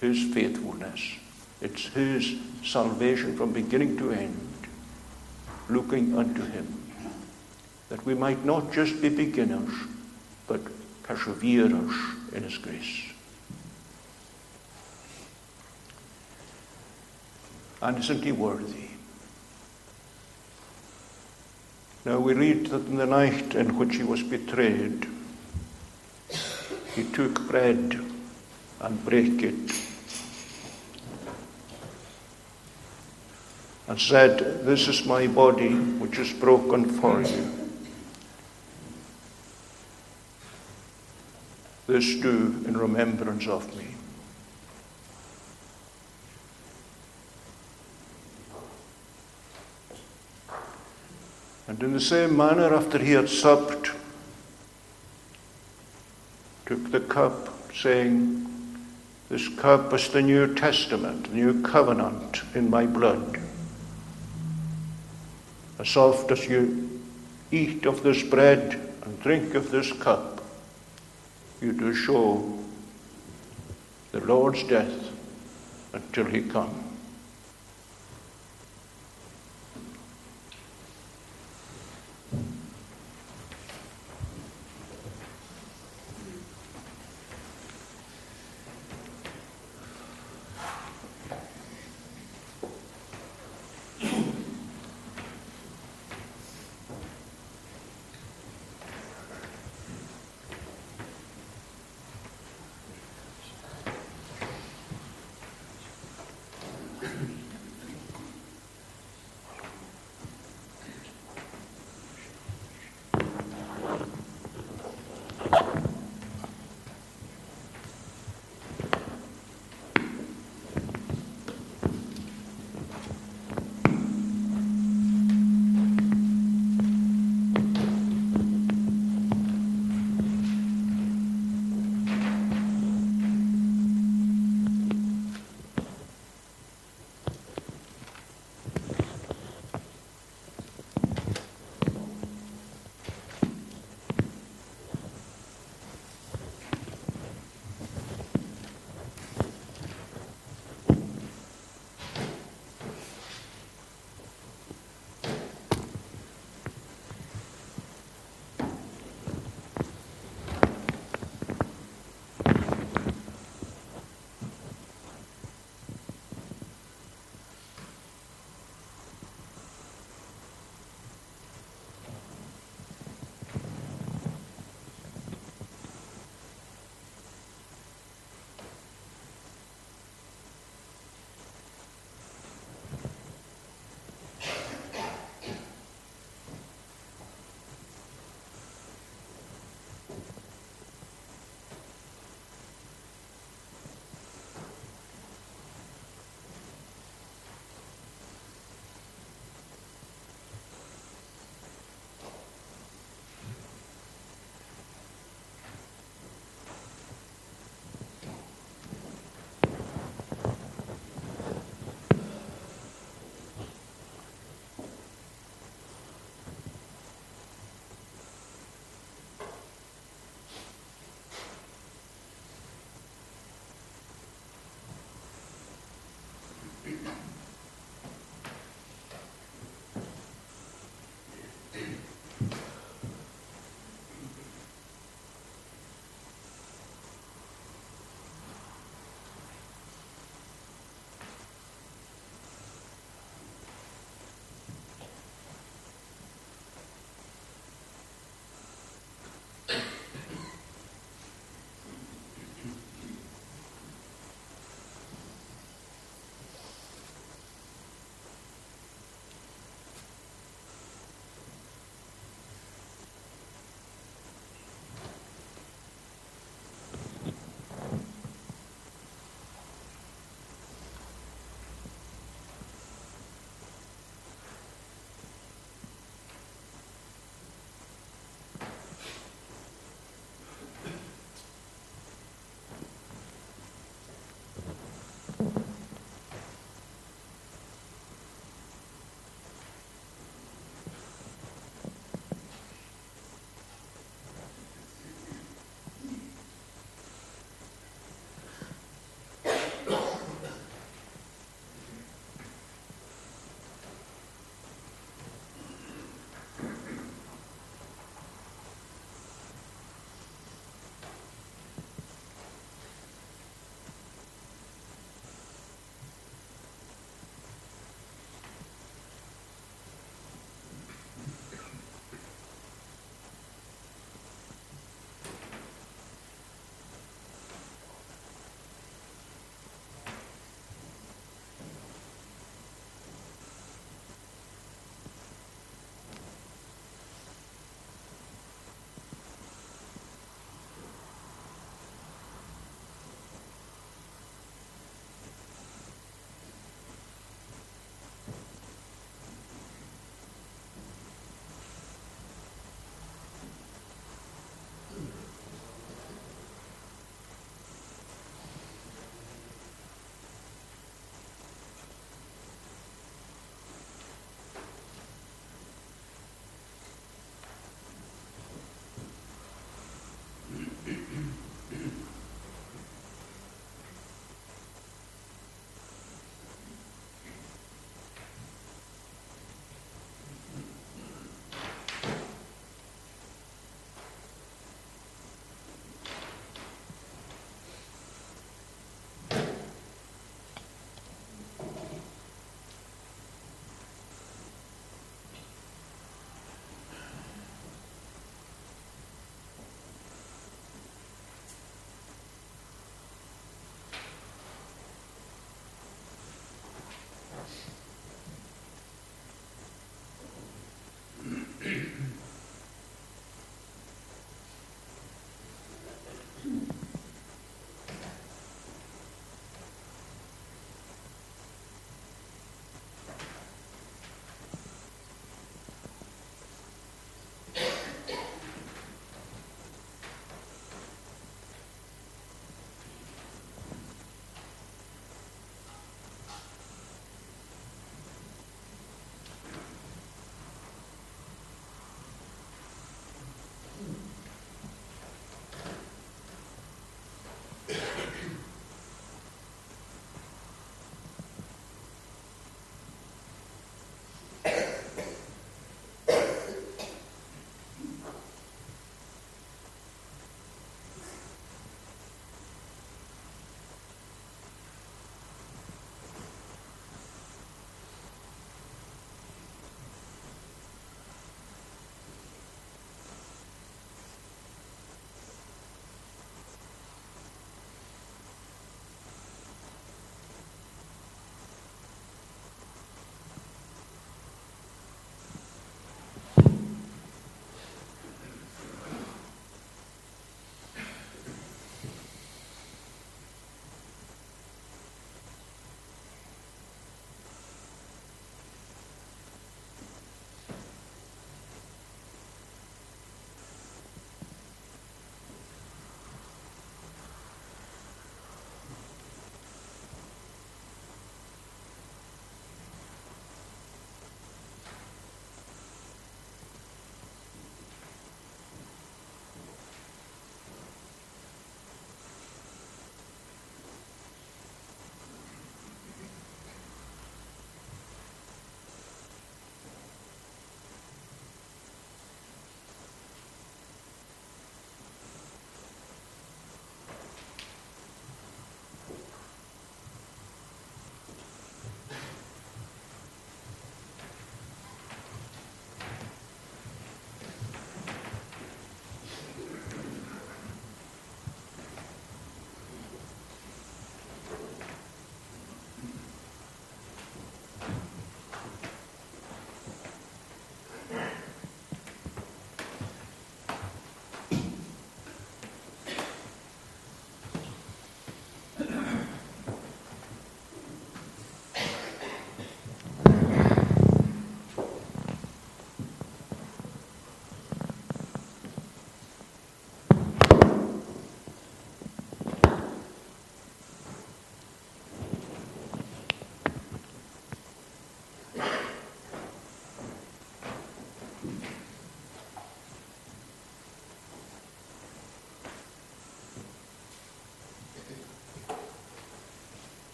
his faithfulness. It's his salvation from beginning to end, looking unto him, that we might not just be beginners, but perseverers in his grace. And isn't he worthy? Now we read that in the night in which he was betrayed, he took bread and brake it and said, This is my body which is broken for you. This do in remembrance of me. And in the same manner, after he had supped, took the cup, saying, This cup is the New Testament, the New Covenant in my blood. As oft as you eat of this bread and drink of this cup, you do show the Lord's death until he come.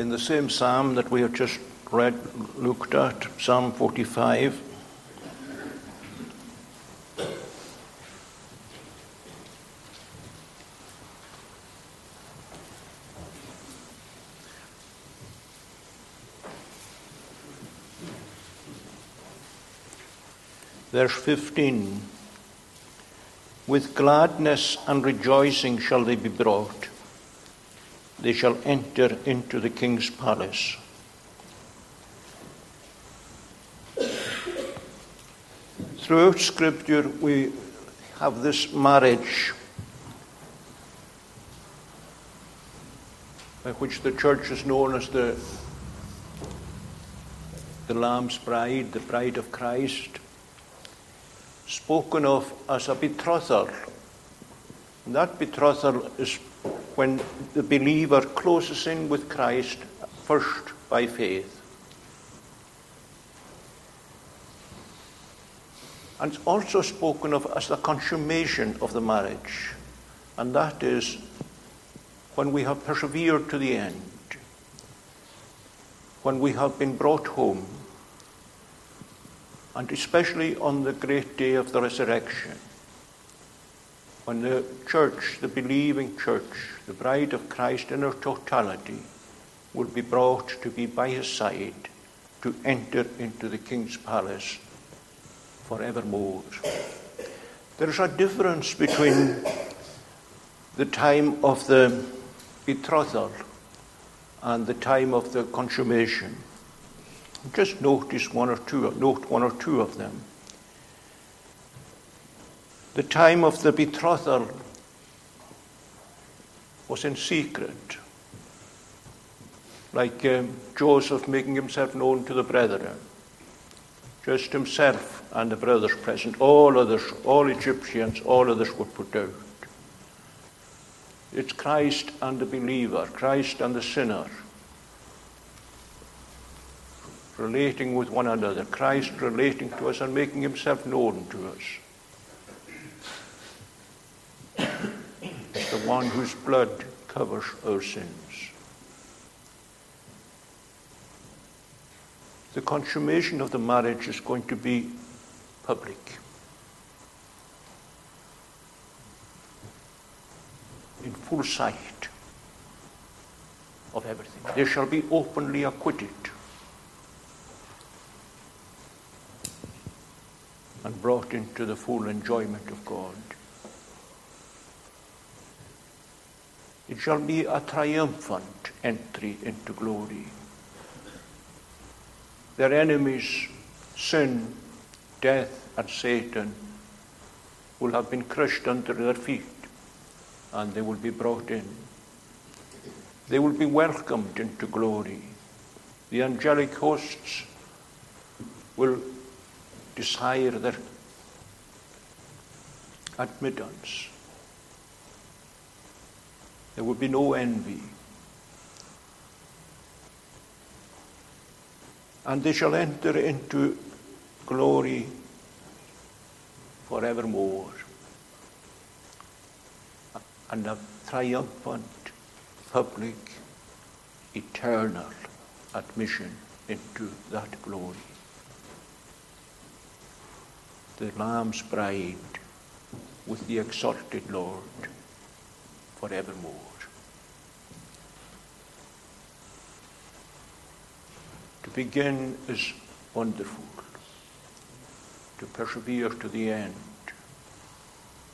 In the same psalm that we have just read, looked at, Psalm 45. Verse 15 With gladness and rejoicing shall they be brought they shall enter into the king's palace. Throughout Scripture, we have this marriage by which the church is known as the, the Lamb's bride, the bride of Christ, spoken of as a betrothal. And that betrothal is when the believer closes in with Christ first by faith. And it's also spoken of as the consummation of the marriage, and that is when we have persevered to the end, when we have been brought home, and especially on the great day of the resurrection when the church, the believing church, the bride of Christ in her totality, will be brought to be by his side to enter into the king's palace forevermore. There is a difference between the time of the betrothal and the time of the consummation. Just notice one or two, note one or two of them. The time of the betrothal was in secret, like um, Joseph making himself known to the brethren. Just himself and the brothers present. All others, all Egyptians, all others were put out. It's Christ and the believer, Christ and the sinner, relating with one another, Christ relating to us and making himself known to us. One whose blood covers our sins. The consummation of the marriage is going to be public. In full sight of everything. They shall be openly acquitted. and brought into the full enjoyment of God. It shall be a triumphant entry into glory. Their enemies, sin, death, and Satan, will have been crushed under their feet and they will be brought in. They will be welcomed into glory. The angelic hosts will desire their admittance. There would be no envy. And they shall enter into glory forevermore. And a triumphant, public, eternal admission into that glory. The Lamb's bride with the exalted Lord forevermore. To begin is wonderful, to persevere to the end,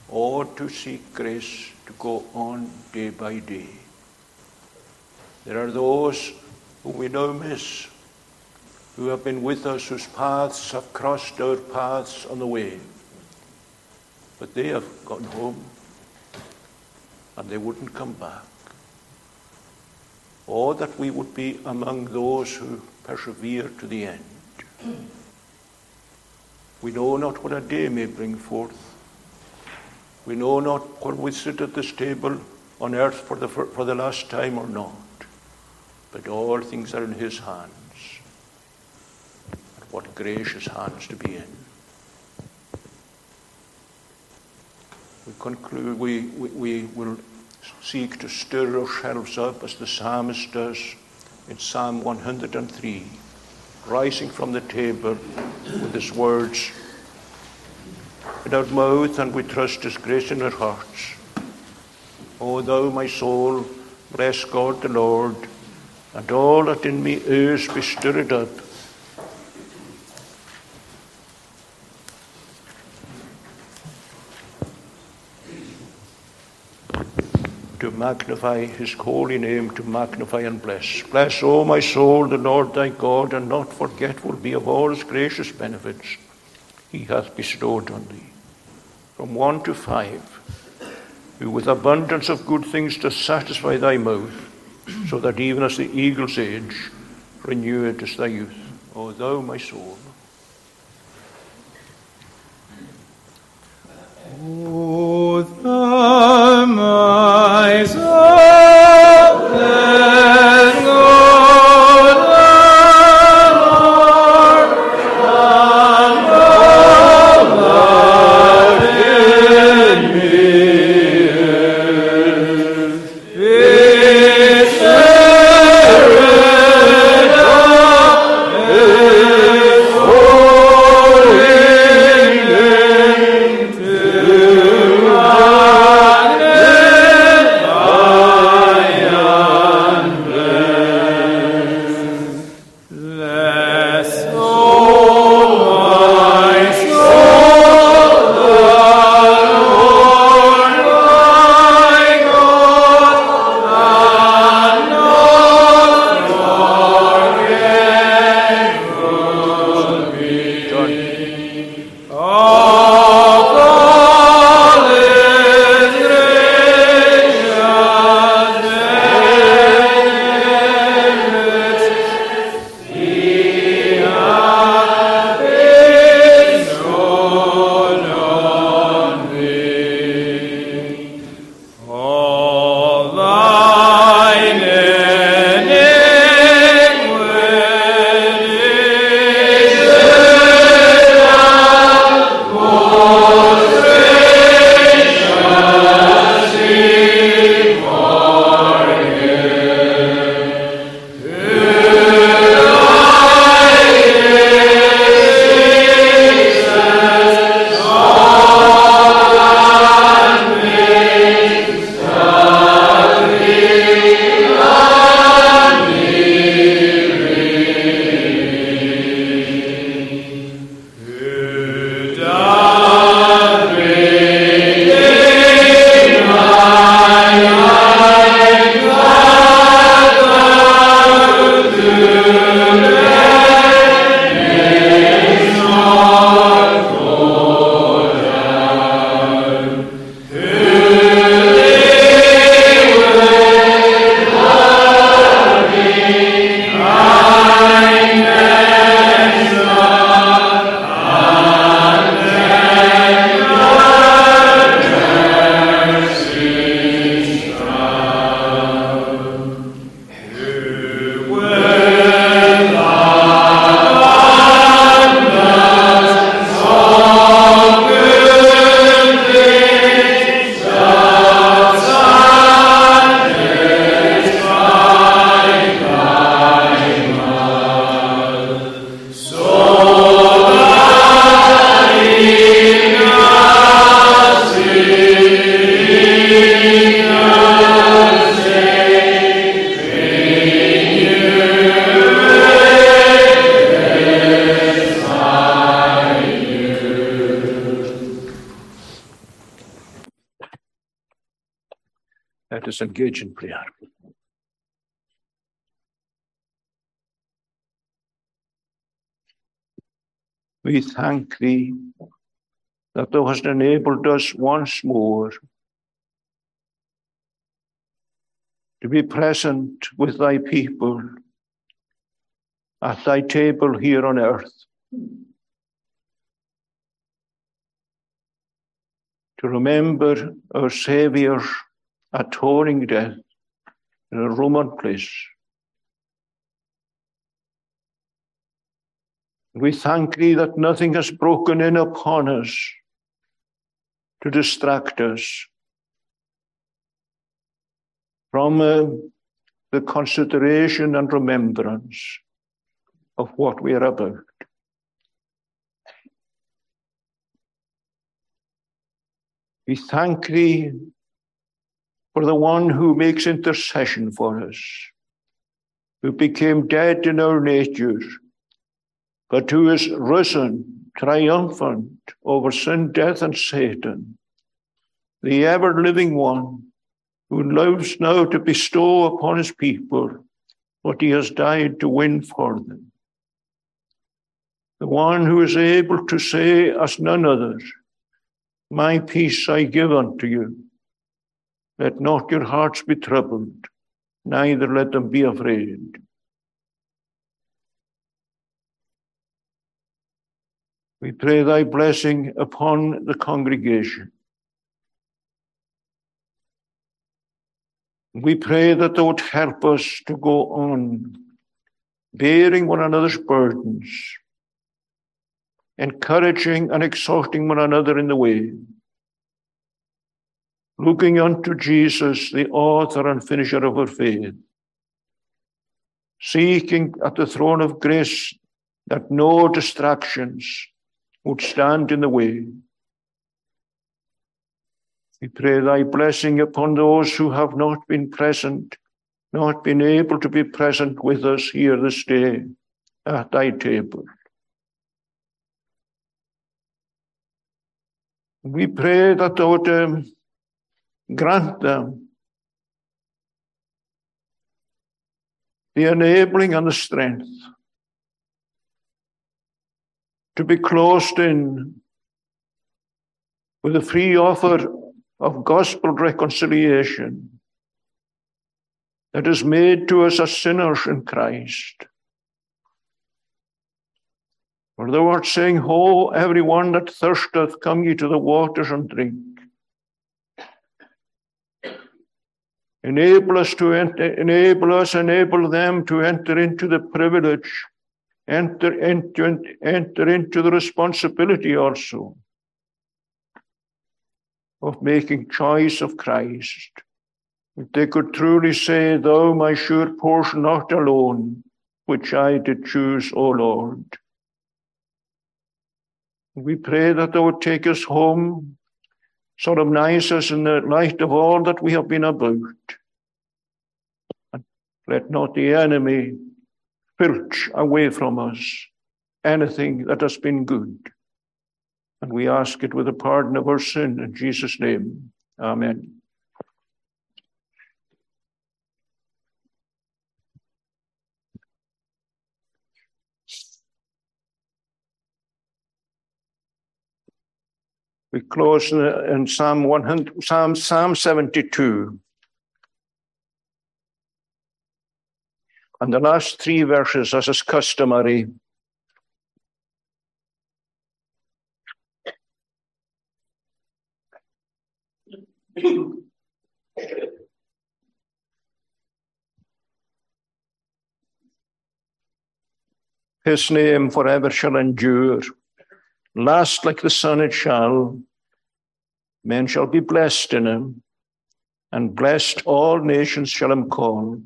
or to seek grace to go on day by day. There are those whom we now miss, who have been with us, whose paths have crossed our paths on the way. But they have gone home and they wouldn't come back. Or that we would be among those who persevere to the end. We know not what a day may bring forth. We know not when we sit at this table on earth for the, for the last time or not. But all things are in His hands. And what gracious hands to be in. We conclude, we, we, we will seek to stir ourselves up as the psalmist does in Psalm 103, rising from the table with his words, Without mouth and we trust his grace in our hearts. O thou, my soul, bless God the Lord, and all that in me is be stirred up. Magnify his holy name, to magnify and bless. Bless, O my soul, the Lord thy God, and not forgetful be of all his gracious benefits he hath bestowed on thee. From one to five, who with abundance of good things does satisfy thy mouth, so that even as the eagle's age, renewed is thy youth. O thou, my soul. O thou, my prayer. We thank thee that thou hast enabled us once more to be present with thy people at thy table here on earth. To remember our Saviour's atoning death in a room and place. We thank thee that nothing has broken in upon us to distract us from uh, the consideration and remembrance of what we are about. We thank thee for the one who makes intercession for us, who became dead in our nature, but who is risen, triumphant over sin, death, and Satan, the ever living one who loves now to bestow upon his people what he has died to win for them. The one who is able to say, as none others, My peace I give unto you. Let not your hearts be troubled, neither let them be afraid. We pray thy blessing upon the congregation. We pray that thou would help us to go on bearing one another's burdens, encouraging and exhorting one another in the way, looking unto Jesus, the author and finisher of our faith, seeking at the throne of grace that no distractions would stand in the way. We pray thy blessing upon those who have not been present, not been able to be present with us here this day at thy table. We pray that would um, grant them the enabling and the strength to be closed in with a free offer of gospel reconciliation that is made to us as sinners in Christ. For the word saying, Ho, everyone that thirsteth, come ye to the waters and drink. Enable us to enter, enable us, enable them to enter into the privilege, enter into, enter into the responsibility also of making choice of Christ. If they could truly say, Thou my sure portion not alone, which I did choose, O Lord. We pray that thou would take us home, solemnize us in the light of all that we have been about. And let not the enemy filch away from us anything that has been good. And we ask it with the pardon of our sin in Jesus' name. Amen. We close in Psalm 100, Psalm, Psalm 72. And the last three verses, as is customary, His name forever shall endure. Last like the sun it shall. Men shall be blessed in him, and blessed all nations shall him call.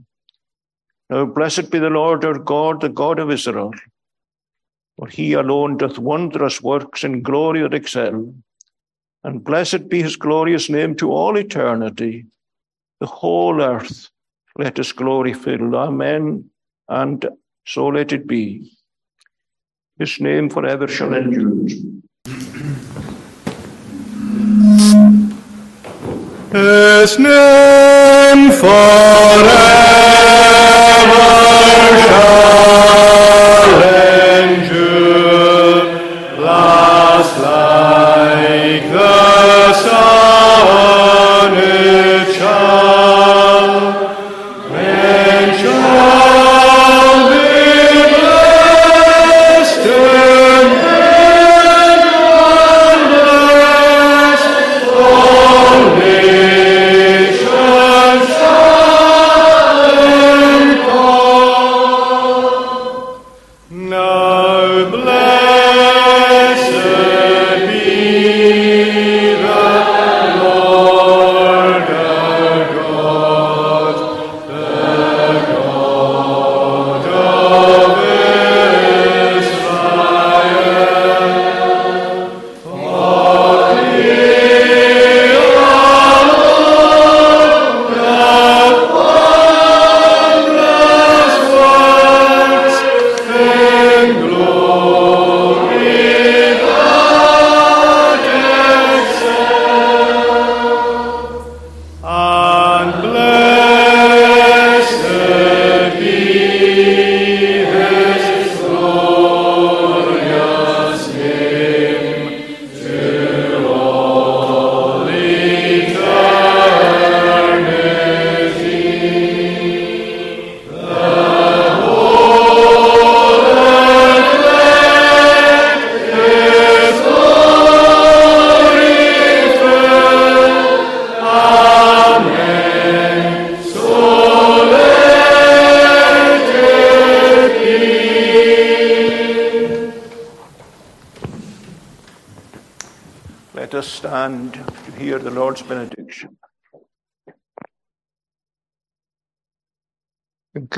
Now blessed be the Lord our God, the God of Israel. For he alone doth wondrous works in glory that excel and blessed be his glorious name to all eternity. The whole earth let his glory fill. Amen. And so let it be. His name forever shall endure. His name forever shall endure. Last like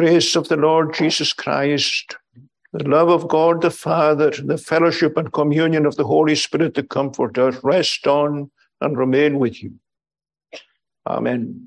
grace of the Lord Jesus Christ, the love of God the Father, the fellowship and communion of the Holy Spirit, the Comforter, rest on and remain with you. Amen.